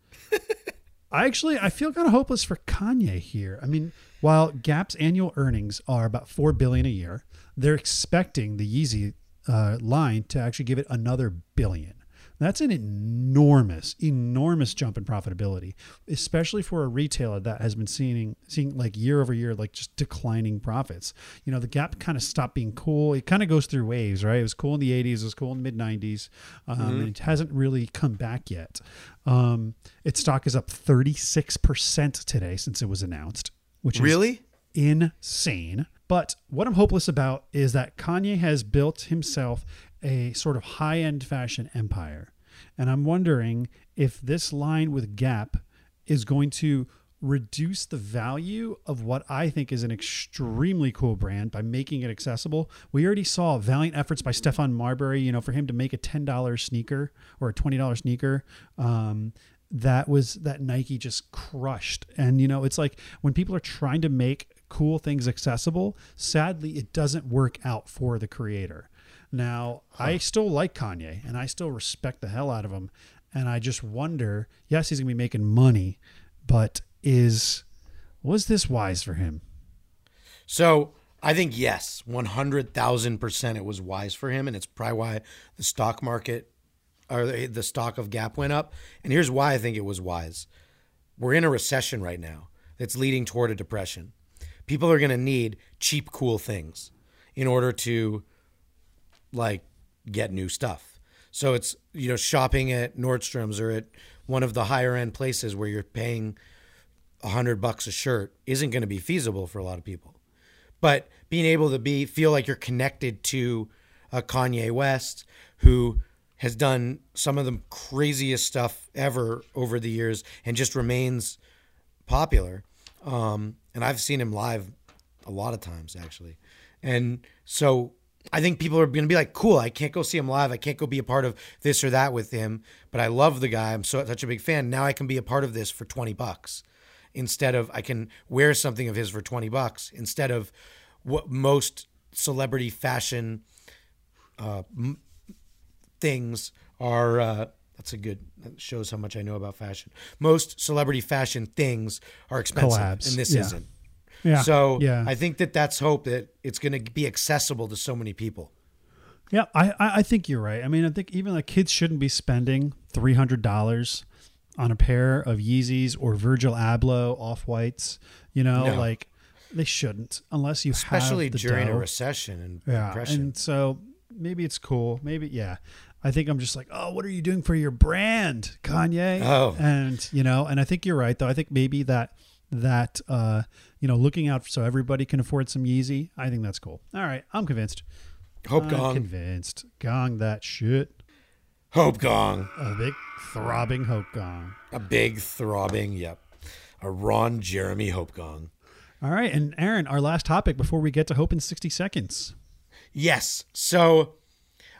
I actually I feel kind of hopeless for Kanye here. I mean, while Gap's annual earnings are about four billion a year, they're expecting the Yeezy uh, line to actually give it another billion. That's an enormous, enormous jump in profitability, especially for a retailer that has been seeing seeing like year over year, like just declining profits. You know, the Gap kind of stopped being cool. It kind of goes through waves, right? It was cool in the '80s, it was cool in the mid '90s, um, and it hasn't really come back yet. Um, its stock is up 36 percent today since it was announced, which is Really? insane. But what I'm hopeless about is that Kanye has built himself a sort of high end fashion empire. And I'm wondering if this line with Gap is going to reduce the value of what I think is an extremely cool brand by making it accessible. We already saw valiant efforts by Stephon Marbury, you know, for him to make a $10 sneaker or a $20 sneaker. Um, that was that Nike just crushed. And you know, it's like when people are trying to make cool things accessible, sadly it doesn't work out for the creator. Now, I still like Kanye and I still respect the hell out of him. And I just wonder, yes, he's gonna be making money, but is was this wise for him? So I think yes, one hundred thousand percent, it was wise for him, and it's probably why the stock market or the the stock of Gap went up. And here's why I think it was wise: we're in a recession right now that's leading toward a depression. People are going to need cheap, cool things in order to like get new stuff. So it's you know shopping at Nordstrom's or at one of the higher end places where you're paying a hundred bucks a shirt isn't going to be feasible for a lot of people. But being able to be feel like you're connected to a Kanye West who has done some of the craziest stuff ever over the years and just remains popular. Um, and I've seen him live a lot of times actually. And so I think people are going to be like, cool, I can't go see him live. I can't go be a part of this or that with him, but I love the guy. I'm so such a big fan. Now I can be a part of this for 20 bucks instead of I can wear something of his for 20 bucks instead of what most celebrity fashion uh, m- things are. Uh, that's a good that shows how much I know about fashion. Most celebrity fashion things are expensive, Collabs, and this yeah. isn't. Yeah. So yeah. I think that that's hope that it's going to be accessible to so many people. Yeah, I, I think you're right. I mean, I think even like kids shouldn't be spending three hundred dollars on a pair of Yeezys or Virgil Abloh off whites. You know, No. like they shouldn't unless you especially during dough. a recession and Yeah, depression. and so maybe it's cool. Maybe yeah. I think I'm just like, oh, what are you doing for your brand, Kanye? Oh. and you know, and I think you're right though. I think maybe that that uh, you know, looking out so everybody can afford some Yeezy. I think that's cool. All right, I'm convinced. Hope I'm Gong, convinced. Gong that shit. Hope Gong, A big throbbing hope gong. a big throbbing, yep, a Ron Jeremy Hope Gong. All right, and Aaron, our last topic before we get to hope in 60 seconds. Yes. So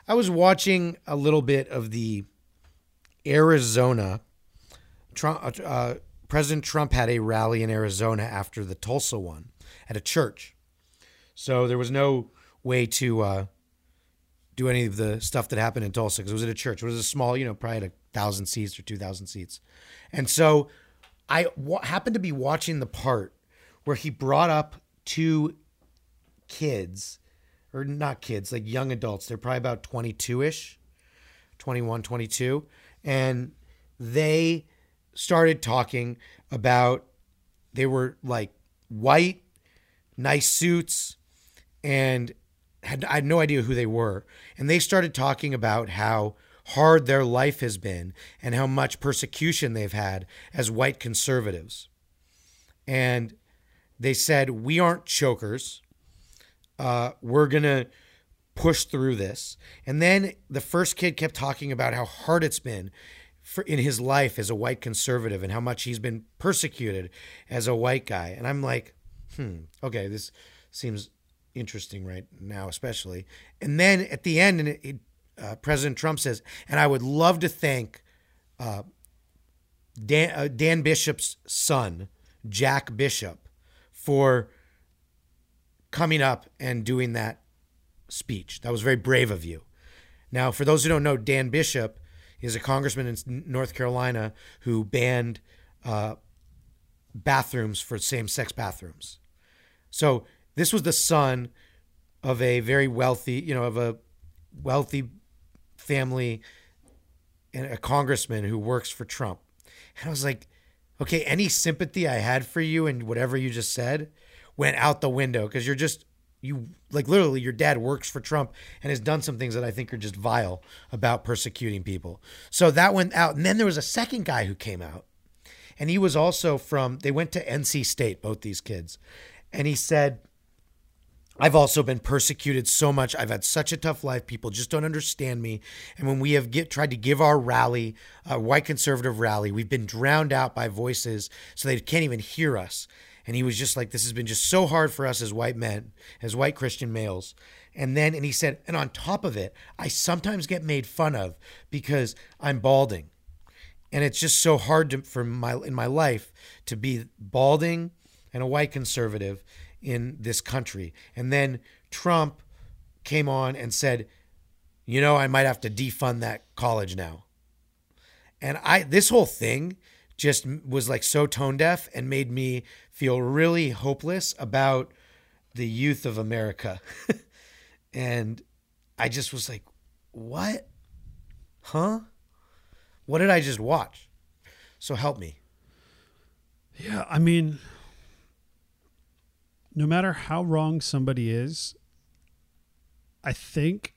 I was watching a little bit of the Arizona. Trump, uh, President Trump had a rally in Arizona after the Tulsa one at a church. So there was no way to uh, do any of the stuff that happened in Tulsa because it was at a church. It was a small, you know, probably a thousand seats or two thousand seats. And so I happened to be watching the part where he brought up two kids or not kids, like young adults. They're probably about 22 ish, 21, 22. And they started talking about, they were like white, nice suits, and had, I had no idea who they were. And they started talking about how hard their life has been and how much persecution they've had as white conservatives. And they said, We aren't chokers uh, we're gonna push through this. And then the first kid kept talking about how hard it's been for in his life as a white conservative and how much he's been persecuted as a white guy. And I'm like, hmm, okay, this seems interesting right now, especially. And then at the end, and it, it, uh, President Trump says, and I would love to thank uh, Dan, uh, Dan Bishop's son, Jack Bishop, for coming up and doing that speech. That was very brave of you. Now, for those who don't know, Dan Bishop is a congressman in North Carolina who banned uh, bathrooms for same sex bathrooms. So this was the son of a very wealthy, you know, of a wealthy family and a congressman who works for Trump. And I was like, okay, any sympathy I had for you and whatever you just said went out the window because you're just you like literally your dad works for Trump and has done some things that I think are just vile about persecuting people. So that went out. And then there was a second guy who came out. And he was also from they went to NC State, both these kids. And he said I've also been persecuted so much. I've had such a tough life. People just don't understand me. And when we have get, tried to give our rally, a white conservative rally, we've been drowned out by voices so they can't even hear us. And he was just like, this has been just so hard for us as white men, as white Christian males. And then, and he said, and on top of it, I sometimes get made fun of because I'm balding. And it's just so hard to, for my, in my life to be balding and a white conservative in this country. And then Trump came on and said, you know, I might have to defund that college now. And I, this whole thing just was like so tone deaf and made me feel really hopeless about the youth of America. and I just was like, what? Huh? What did I just watch? So help me. Yeah, I mean, no matter how wrong somebody is, I think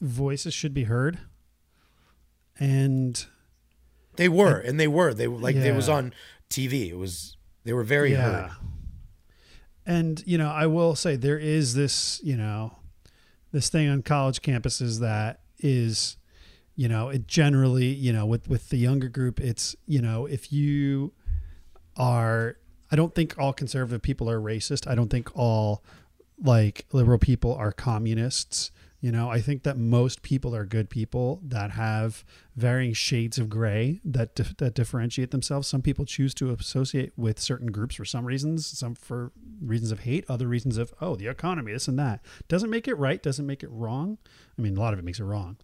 voices should be heard. And They were, and they were. They were like it was on TV. It was they were very heard. And, you know, I will say there is this, you know, this thing on college campuses that is, you know, it generally, you know, with with the younger group, it's, you know, if you are I don't think all conservative people are racist. I don't think all like liberal people are communists. You know, I think that most people are good people that have varying shades of gray that that differentiate themselves. Some people choose to associate with certain groups for some reasons, some for reasons of hate, other reasons of oh the economy, this and that. Doesn't make it right, doesn't make it wrong. I mean, a lot of it makes it wrong,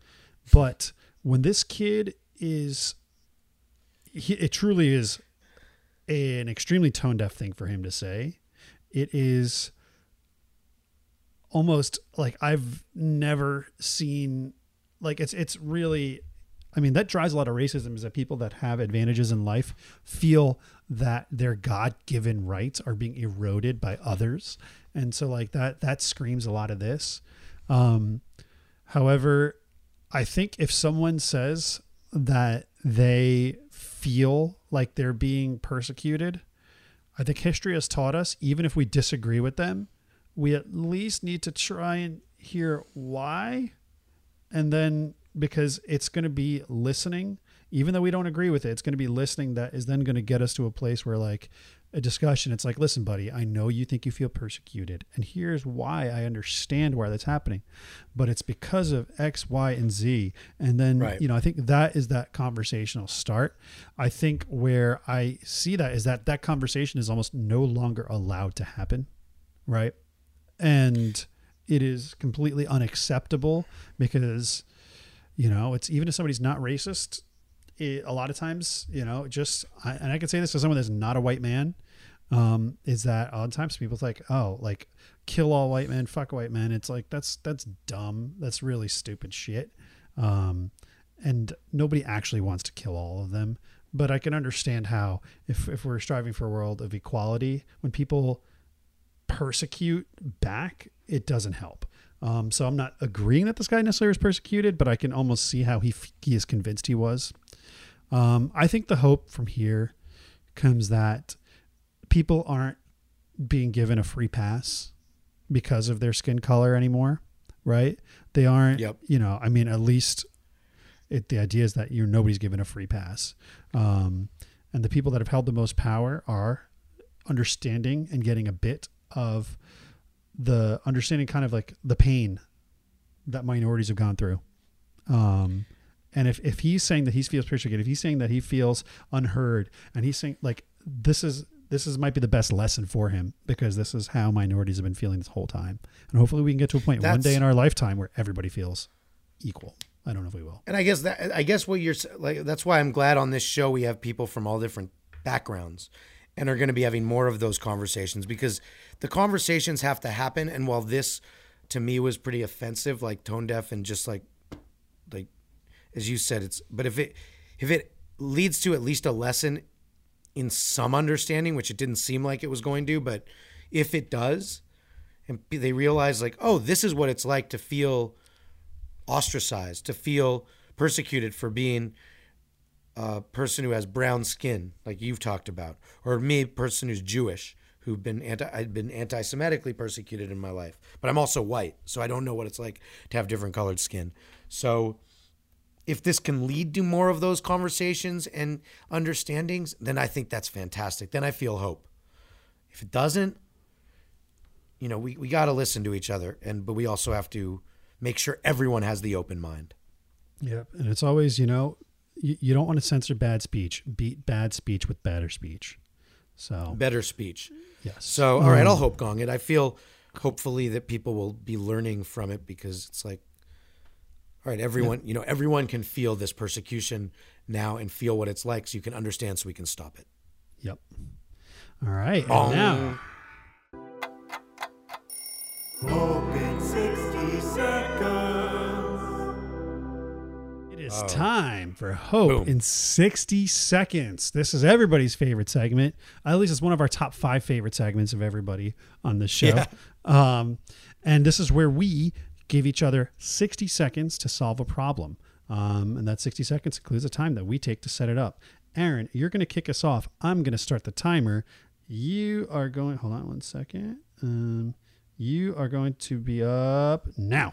but when this kid is, he, it truly is an extremely tone deaf thing for him to say. It is almost like I've never seen like it's it's really I mean that drives a lot of racism is that people that have advantages in life feel that their God-given rights are being eroded by others. And so like that that screams a lot of this. Um however, I think if someone says that they feel like they're being persecuted, I think history has taught us, even if we disagree with them, we at least need to try and hear why. And then because it's going to be listening, even though we don't agree with it, it's going to be listening that is then going to get us to a place where, like, a discussion, it's like, listen, buddy, I know you think you feel persecuted, and here's why I understand why that's happening, but it's because of X, Y, and Z. And then, Right. you know, I think that is that conversational start. I think where I see that is that that conversation is almost no longer allowed to happen, right? And it is completely unacceptable because, you know, it's even if somebody's not racist, it, a lot of times, you know, just I, and I can say this to someone that's not a white man, um, is that a lot of times people think, oh, like kill all white men, fuck white men. It's like that's that's dumb. That's really stupid shit. Um, and nobody actually wants to kill all of them. But I can understand how if if we're striving for a world of equality, when people persecute back, it doesn't help. Um, so I'm not agreeing that this guy necessarily was persecuted, but I can almost see how he f- he is convinced he was. Um, I think the hope from here comes that people aren't being given a free pass because of their skin color anymore, right? They aren't. Yep. You know, I mean, at least it, the idea is that you nobody's given a free pass, um, and the people that have held the most power are understanding and getting a bit of the understanding, kind of like the pain that minorities have gone through. Um, and if, if he's saying that he feels persecuted, if he's saying that he feels unheard, and he's saying like this is this is might be the best lesson for him because this is how minorities have been feeling this whole time, and hopefully we can get to a point one That's- day in our lifetime where everybody feels equal. I don't know if we will. And I guess that I guess what you're like that's why I'm glad on this show we have people from all different backgrounds and are going to be having more of those conversations because the conversations have to happen. And while this to me was pretty offensive like tone deaf and just like like as you said, it's but if it if it leads to at least a lesson in some understanding, which it didn't seem like it was going to, but if it does, and they realize like, oh, this is what it's like to feel ostracized, to feel persecuted for being a person who has brown skin, like you've talked about, or me, person who's Jewish, who've been anti, I've been anti-Semitically persecuted in my life, but I'm also white, so I don't know what it's like to have different colored skin. So, if this can lead to more of those conversations and understandings, then I think that's fantastic. Then I feel hope. If it doesn't, you know, we, we got to listen to each other, and but we also have to make sure everyone has the open mind. Yep. And it's always, you know, you, you don't want to censor bad speech. Beat bad speech with better speech. So, Better speech. yes. So, all right, I'll um, hope gong it. I feel hopefully that people will be learning from it because it's like, all right, everyone, you know, everyone can feel this persecution now and feel what it's like so you can understand so we can stop it. Yep. All right. And Bong. now, Hope in 60 seconds. Is time for Hope Boom. in 60 Seconds. This is everybody's favorite segment. At least it's one of our top five favorite segments of everybody on this show. Yeah. Um, and this is where we give each other 60 seconds to solve a problem. Um, and that 60 seconds includes the time that we take to set it up. Aaron, you're going to kick us off. I'm going to start the timer. You are going, hold on one second. Um, you are going to be up now.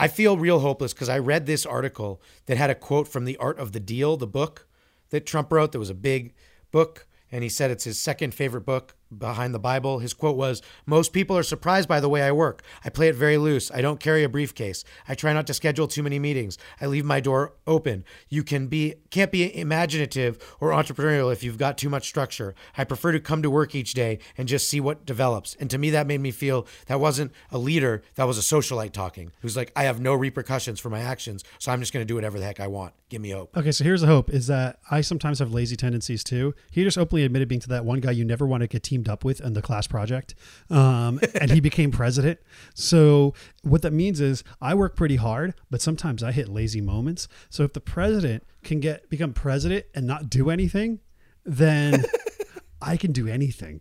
I feel real hopeless because I read this article that had a quote from The Art of the Deal, the book that Trump wrote. That was a big book. And he said it's his second favorite book behind the Bible. His quote was Most people are surprised by the way I work. I play it very loose. I don't carry a briefcase. I try not to schedule too many meetings. I leave my door open. You can be can't be imaginative or entrepreneurial if you've got too much structure. I prefer to come to work each day and just see what develops. And to me that made me feel that wasn't a leader, that was a socialite talking. Who's like, I have no repercussions for my actions, so I'm just gonna do whatever the heck I want. Give me hope. Okay, so here's the hope is that I sometimes have lazy tendencies too. He just openly admitted being to that one guy you never want to get teamed up with in the class project. Um, and he became president. So what that means is I work pretty hard, but sometimes I hit lazy moments. So if the president can get become president and not do anything, then I can do anything.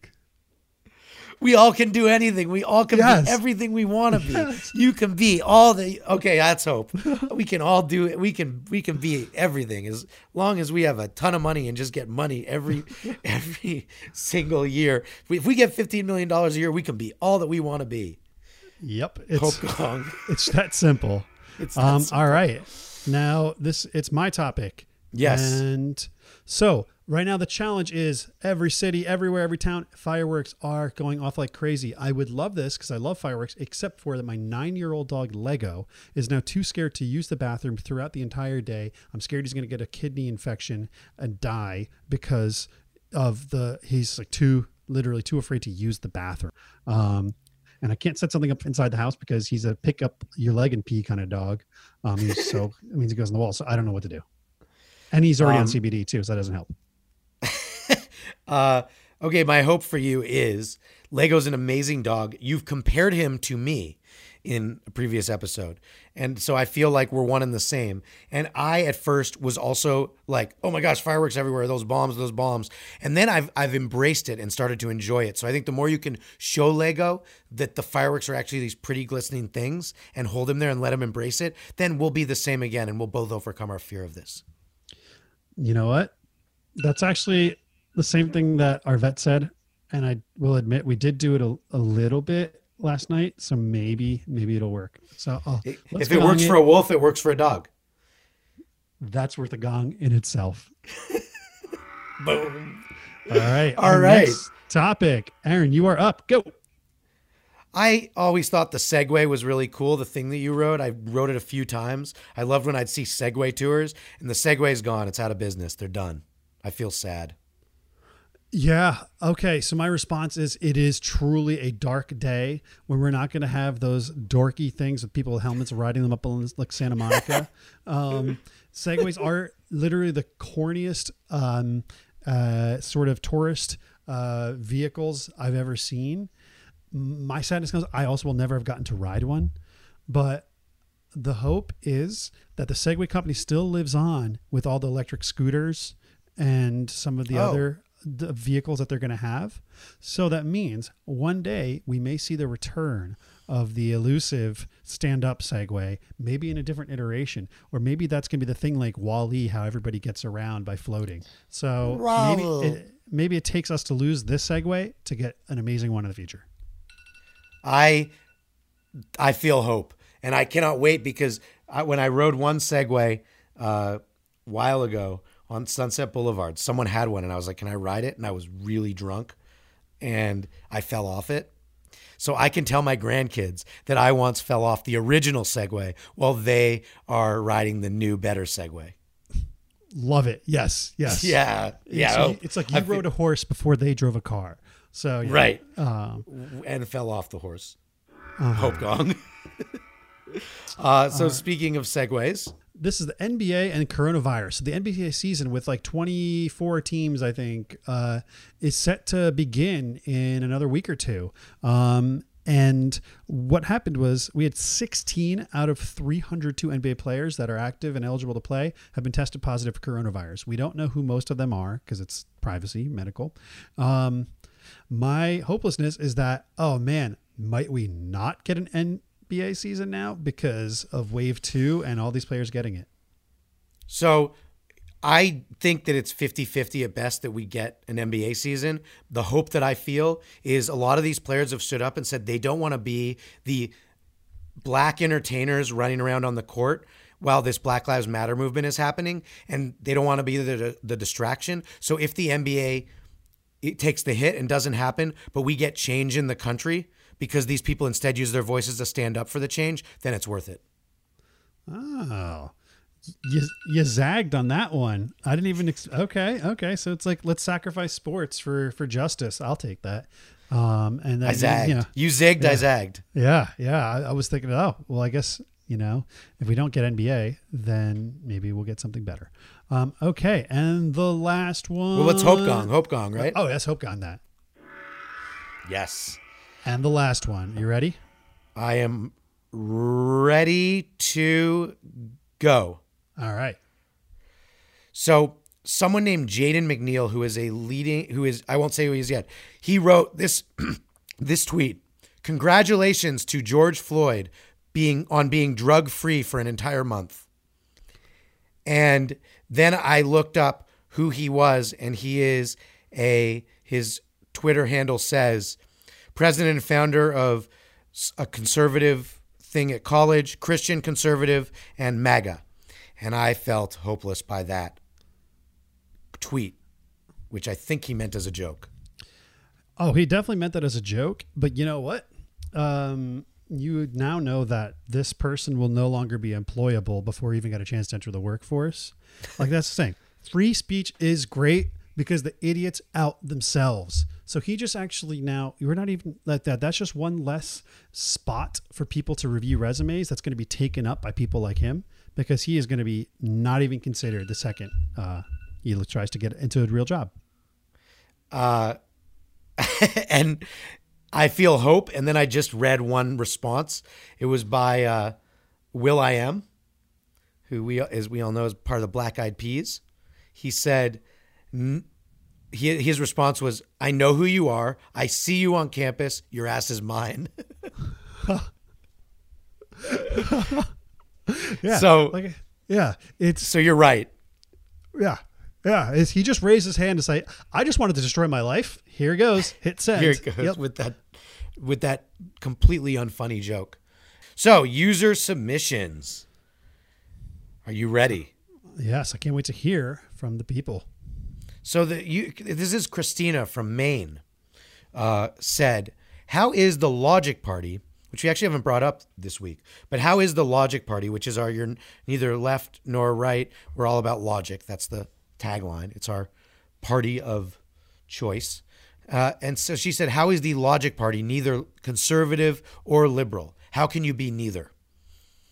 We all can do anything. We all can Yes. be everything we want to be. You can be all the okay. That's hope. We can all do it. We can we can be everything as long as we have a ton of money and just get money every every single year. If we, get fifteen million dollars a year, we can be all that we want to be. Yep. It's it's that simple. It's that um, simple. All right. Now this it's my topic. Yes. And so right now the challenge is every city, everywhere, every town, fireworks are going off like crazy. I would love this because I love fireworks, except for that my nine-year-old dog Lego is now too scared to use the bathroom throughout the entire day. I'm scared he's going to get a kidney infection and die because of the he's like too literally too afraid to use the bathroom. Um, and I can't set something up inside the house because he's a pick up your leg and pee kind of dog. Um, he's so it means he goes in the wall. So I don't know what to do. And he's already on Um, CBD too, so that doesn't help. Uh, okay, my hope for you is Lego's an amazing dog. You've compared him to me in a previous episode. And so I feel like we're one and the same. And I at first was also like, oh my gosh, fireworks everywhere, those bombs, those bombs. And then I've I've embraced it and started to enjoy it. So I think the more you can show Lego that the fireworks are actually these pretty glistening things and hold him there and let him embrace it, then we'll be the same again and we'll both overcome our fear of this. You know what? That's actually the same thing that our vet said. And I will admit we did do it a, a little bit last night. So maybe, maybe it'll work. So uh, I'll, if it gong works for a wolf, it works for a dog. that's worth a gong in itself. Boom. All right. All our right. next topic. Aaron, you are up. Go. I always thought the Segway was really cool. The thing that you wrote, I wrote it a few times. I loved when I'd see Segway tours, and the Segway's gone. It's out of business. They're done. I feel sad. Yeah. Okay. So my response is it is truly a dark day when we're not going to have those dorky things with people with helmets riding them up on like Santa Monica. um, segways are literally the corniest um, uh, sort of tourist uh, vehicles I've ever seen. My sadness comes, I also will never have gotten to ride one, but the hope is that the Segway company still lives on with all the electric scooters and some of the Oh. other vehicles that they're going to have. So that means one day we may see the return of the elusive stand-up Segway, maybe in a different iteration, or maybe that's going to be the thing like Wall-E, how everybody gets around by floating. So maybe it, maybe it takes us to lose this Segway to get an amazing one in the future. I I feel hope, and I cannot wait because I, when I rode one Segway uh, a while ago on Sunset Boulevard, someone had one, and I was like, "Can I ride it?" And I was really drunk, and I fell off it. So I can tell my grandkids that I once fell off the original Segway while they are riding the new, better Segway. Love it. Yes. Yes. Yeah, yeah. It's, oh, it's like I you feel- rode a horse before they drove a car. So yeah. right, Um, and fell off the horse. Uh-huh. Hope gong. uh, so speaking of Segways, this is the NBA and coronavirus. So the NBA season with like 24 teams, I think, uh, is set to begin in another week or two. Um, and what happened was we had 16 out of 302 NBA players that are active and eligible to play have been tested positive for coronavirus. We don't know who most of them are because it's privacy, medical. Um, my hopelessness is that, oh man, might we not get an NBA season now because of wave two and all these players getting it? So I think that it's 50 50 at best that we get an NBA season. The hope that I feel is a lot of these players have stood up and said they don't want to be the black entertainers running around on the court while this Black Lives Matter movement is happening, and they don't want to be the, the distraction. So if the NBA it takes the hit and doesn't happen, but we get change in the country because these people instead use their voices to stand up for the change, then it's worth it. Oh, you you zagged on that one. I didn't even. Ex- okay, okay. So it's like let's sacrifice sports for for justice. I'll take that. Um, and then I zagged. You know, You zigged, I zagged. yeah, yeah. I, I was thinking, oh, well, I guess you know, if we don't get NBA, then maybe we'll get something better. Um, okay, and the last one. Well, what's Hope Gong? Hope Gong, right? Oh, yes, Hope Gong that. Yes. And the last one. You ready? I am ready to go. All right. So, someone named Jaden McNeil, who is a leading, who is, I won't say who he is yet, he wrote this, this tweet. Congratulations to George Floyd being on being drug free for an entire month. And then I looked up who he was, and he is a, his Twitter handle says, president and founder of a conservative thing at college, Christian conservative, and MAGA. And I felt hopeless by that tweet, which I think he meant as a joke. Oh, he definitely meant that as a joke. But you know what? Um, you now know that this person will no longer be employable before he even got a chance to enter the workforce. Like that's the thing. Free speech is great because the idiots out themselves. So he just actually now we're not even like that. That's just one less spot for people to review resumes. That's going to be taken up by people like him because he is going to be not even considered the second uh, he tries to get into a real job. Uh, and I feel hope. And then I just read one response. It was by uh, will.i.am, who we, as we all know, is part of the Black Eyed Peas. He said, he, his response was, I know who you are. I see you on campus. Your ass is mine. Yeah. So- like, yeah, it's so you're right. yeah, yeah. Is he just raised his hand to say, "I just wanted to destroy my life." Here goes. Hit send. Here it goes Yep. with that with that completely unfunny joke. So, user submissions. Are you ready? Yes, I can't wait to hear from the people. So the you this is Christina from Maine. Uh, said, "How is the Logic Party?" Which we actually haven't brought up this week, but how is the Logic Party? Which is our you're neither left nor right. We're all about logic. That's the tagline. It's our party of choice. Uh, and so she said, "How is the Logic Party neither conservative or liberal? How can you be neither?"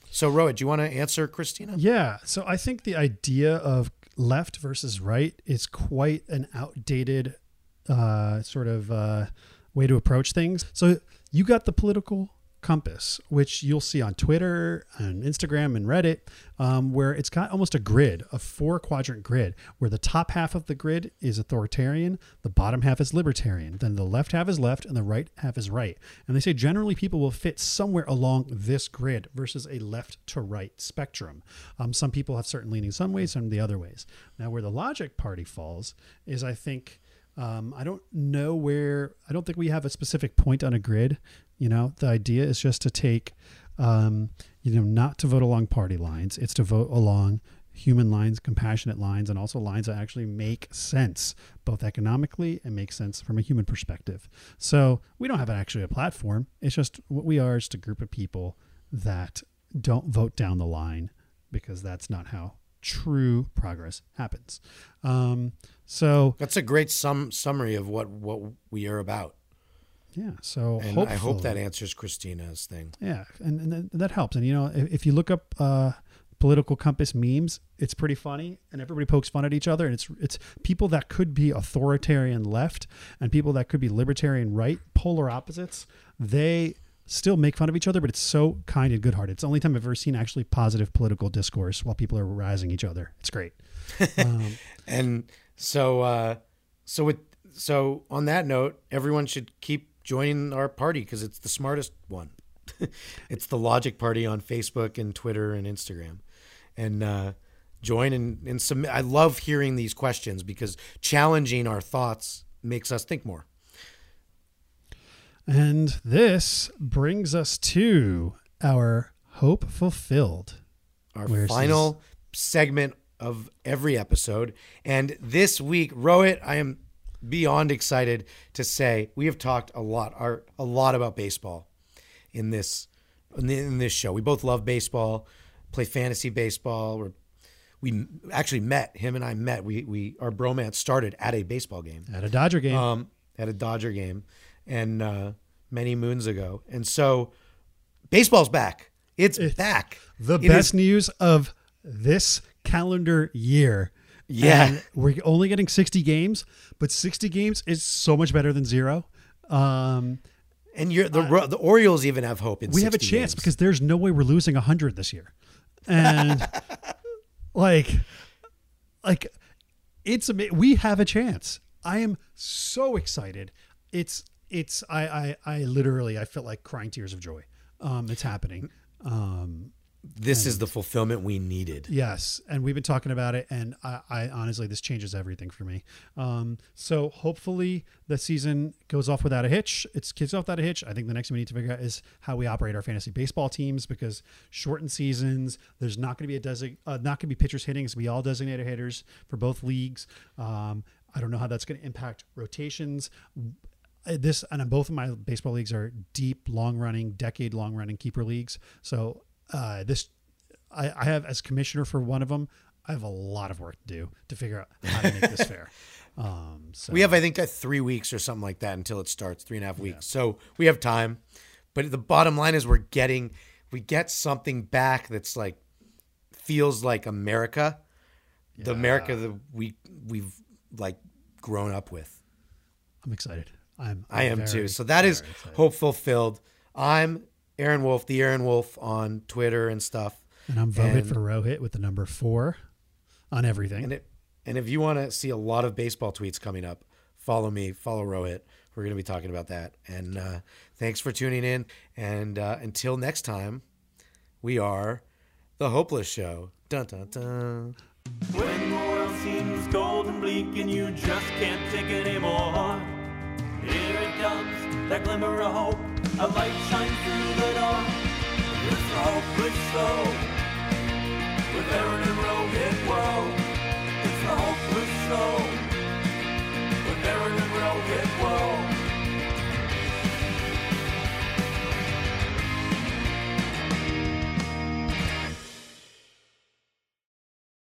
So, Rohit, do you want to answer, Christina? Yeah. So I think the idea of left versus right is quite an outdated uh, sort of uh, way to approach things. So you got the political compass, which you'll see on Twitter and Instagram and Reddit, um, where it's got almost a grid, a four quadrant grid, where the top half of the grid is authoritarian, the bottom half is libertarian, then the left half is left, and the right half is right. And they say generally people will fit somewhere along this grid versus a left to right spectrum. Um, some people have certain leanings some ways, some the other ways. Now, where the logic party falls is, I think. Um, I don't know where. I don't think we have a specific point on a grid. You know, the idea is just to take, um, you know, not to vote along party lines. It's to vote along human lines, compassionate lines, and also lines that actually make sense, both economically and make sense from a human perspective. So we don't have actually a platform. It's just what we are is a group of people that don't vote down the line because that's not how true progress happens. Um, so That's a great sum summary of what what we are about, yeah, so I hope that answers Christina's thing. Yeah, and, and that- helps. And you know, if, if you look up uh, political compass memes, it's pretty funny, and everybody pokes fun at each other. And it's it's people that could be authoritarian left and people that could be libertarian right, polar opposites. They still make fun of each other, but it's so kind and good-hearted. It's the only time I've ever seen actually positive political discourse while people are razzing each other. It's great. Um, And so, uh, so with so on that note, everyone should keep joining our party because it's the smartest one. it's the Logic Party on Facebook and Twitter and Instagram, and uh, join and, and submit. I love hearing these questions because challenging our thoughts makes us think more. and this brings us to our hope fulfilled. Our Where's final segment of every episode, and this week, Rohit, I am beyond excited to say we have talked a lot, our, a lot about baseball in this in, this show. We both love baseball, play fantasy baseball. We're, we actually met him and I met. We we our bromance started at a baseball game, At a Dodger game. um, at a Dodger game, and uh, many moons ago. And so, baseball's back. It's, back. the It best is- news of this calendar year. Yeah. And we're only getting 60 games, but 60 games is so much better than zero. Um, and you're the Ro- the Orioles even have hope in. we have a chance games. because there's no way we're losing 100 this year. And like, like it's we have a chance. I am so excited. It's it's I I I literally I felt like crying tears of joy. Um, it's happening. Um, this is the fulfillment we needed. Yes, and we've been talking about it, and I, I honestly, this changes everything for me. Um, so hopefully the season goes off without a hitch. It's kicks off without a hitch. I think the next thing we need to figure out is how we operate our fantasy baseball teams because shortened seasons, there's not going to be a design, uh, not going to be pitchers hitting. It's gonna be all designated hitters for both leagues. Um, I don't know how that's going to impact rotations uh, this and both of my baseball leagues are deep, long running, decade long running keeper leagues. So uh, this, I, I have as commissioner for one of them. I have a lot of work to do to figure out how to make this fair. Um, so We have, I think, uh, three weeks or something like that until it starts, three and a half weeks. So we have time. But the bottom line is we're getting, we get something back that's like, feels like America, the America that we we've like grown up with. I'm excited. I'm. I I'm too. So that is excited. hope fulfilled. I'm Aaron Wolf, the Aaron Wolf on Twitter and stuff. and I'm voted and- for Rohit with the number four on everything. And it, and if you want to see a lot of baseball tweets coming up, follow me, follow Rohit. We're going to be talking about that. And uh, thanks for tuning in. And uh, until next time, we are the Hopeless Show. Dun dun dun. When the world seems cold and bleak and you just can't take it anymore. Here it comes, that glimmer of hope. A light shines through the dark. It's the hopeless soul. With Aaron and Rogan, whoa. It's a hopeless soul. With Aaron and Rogan, whoa.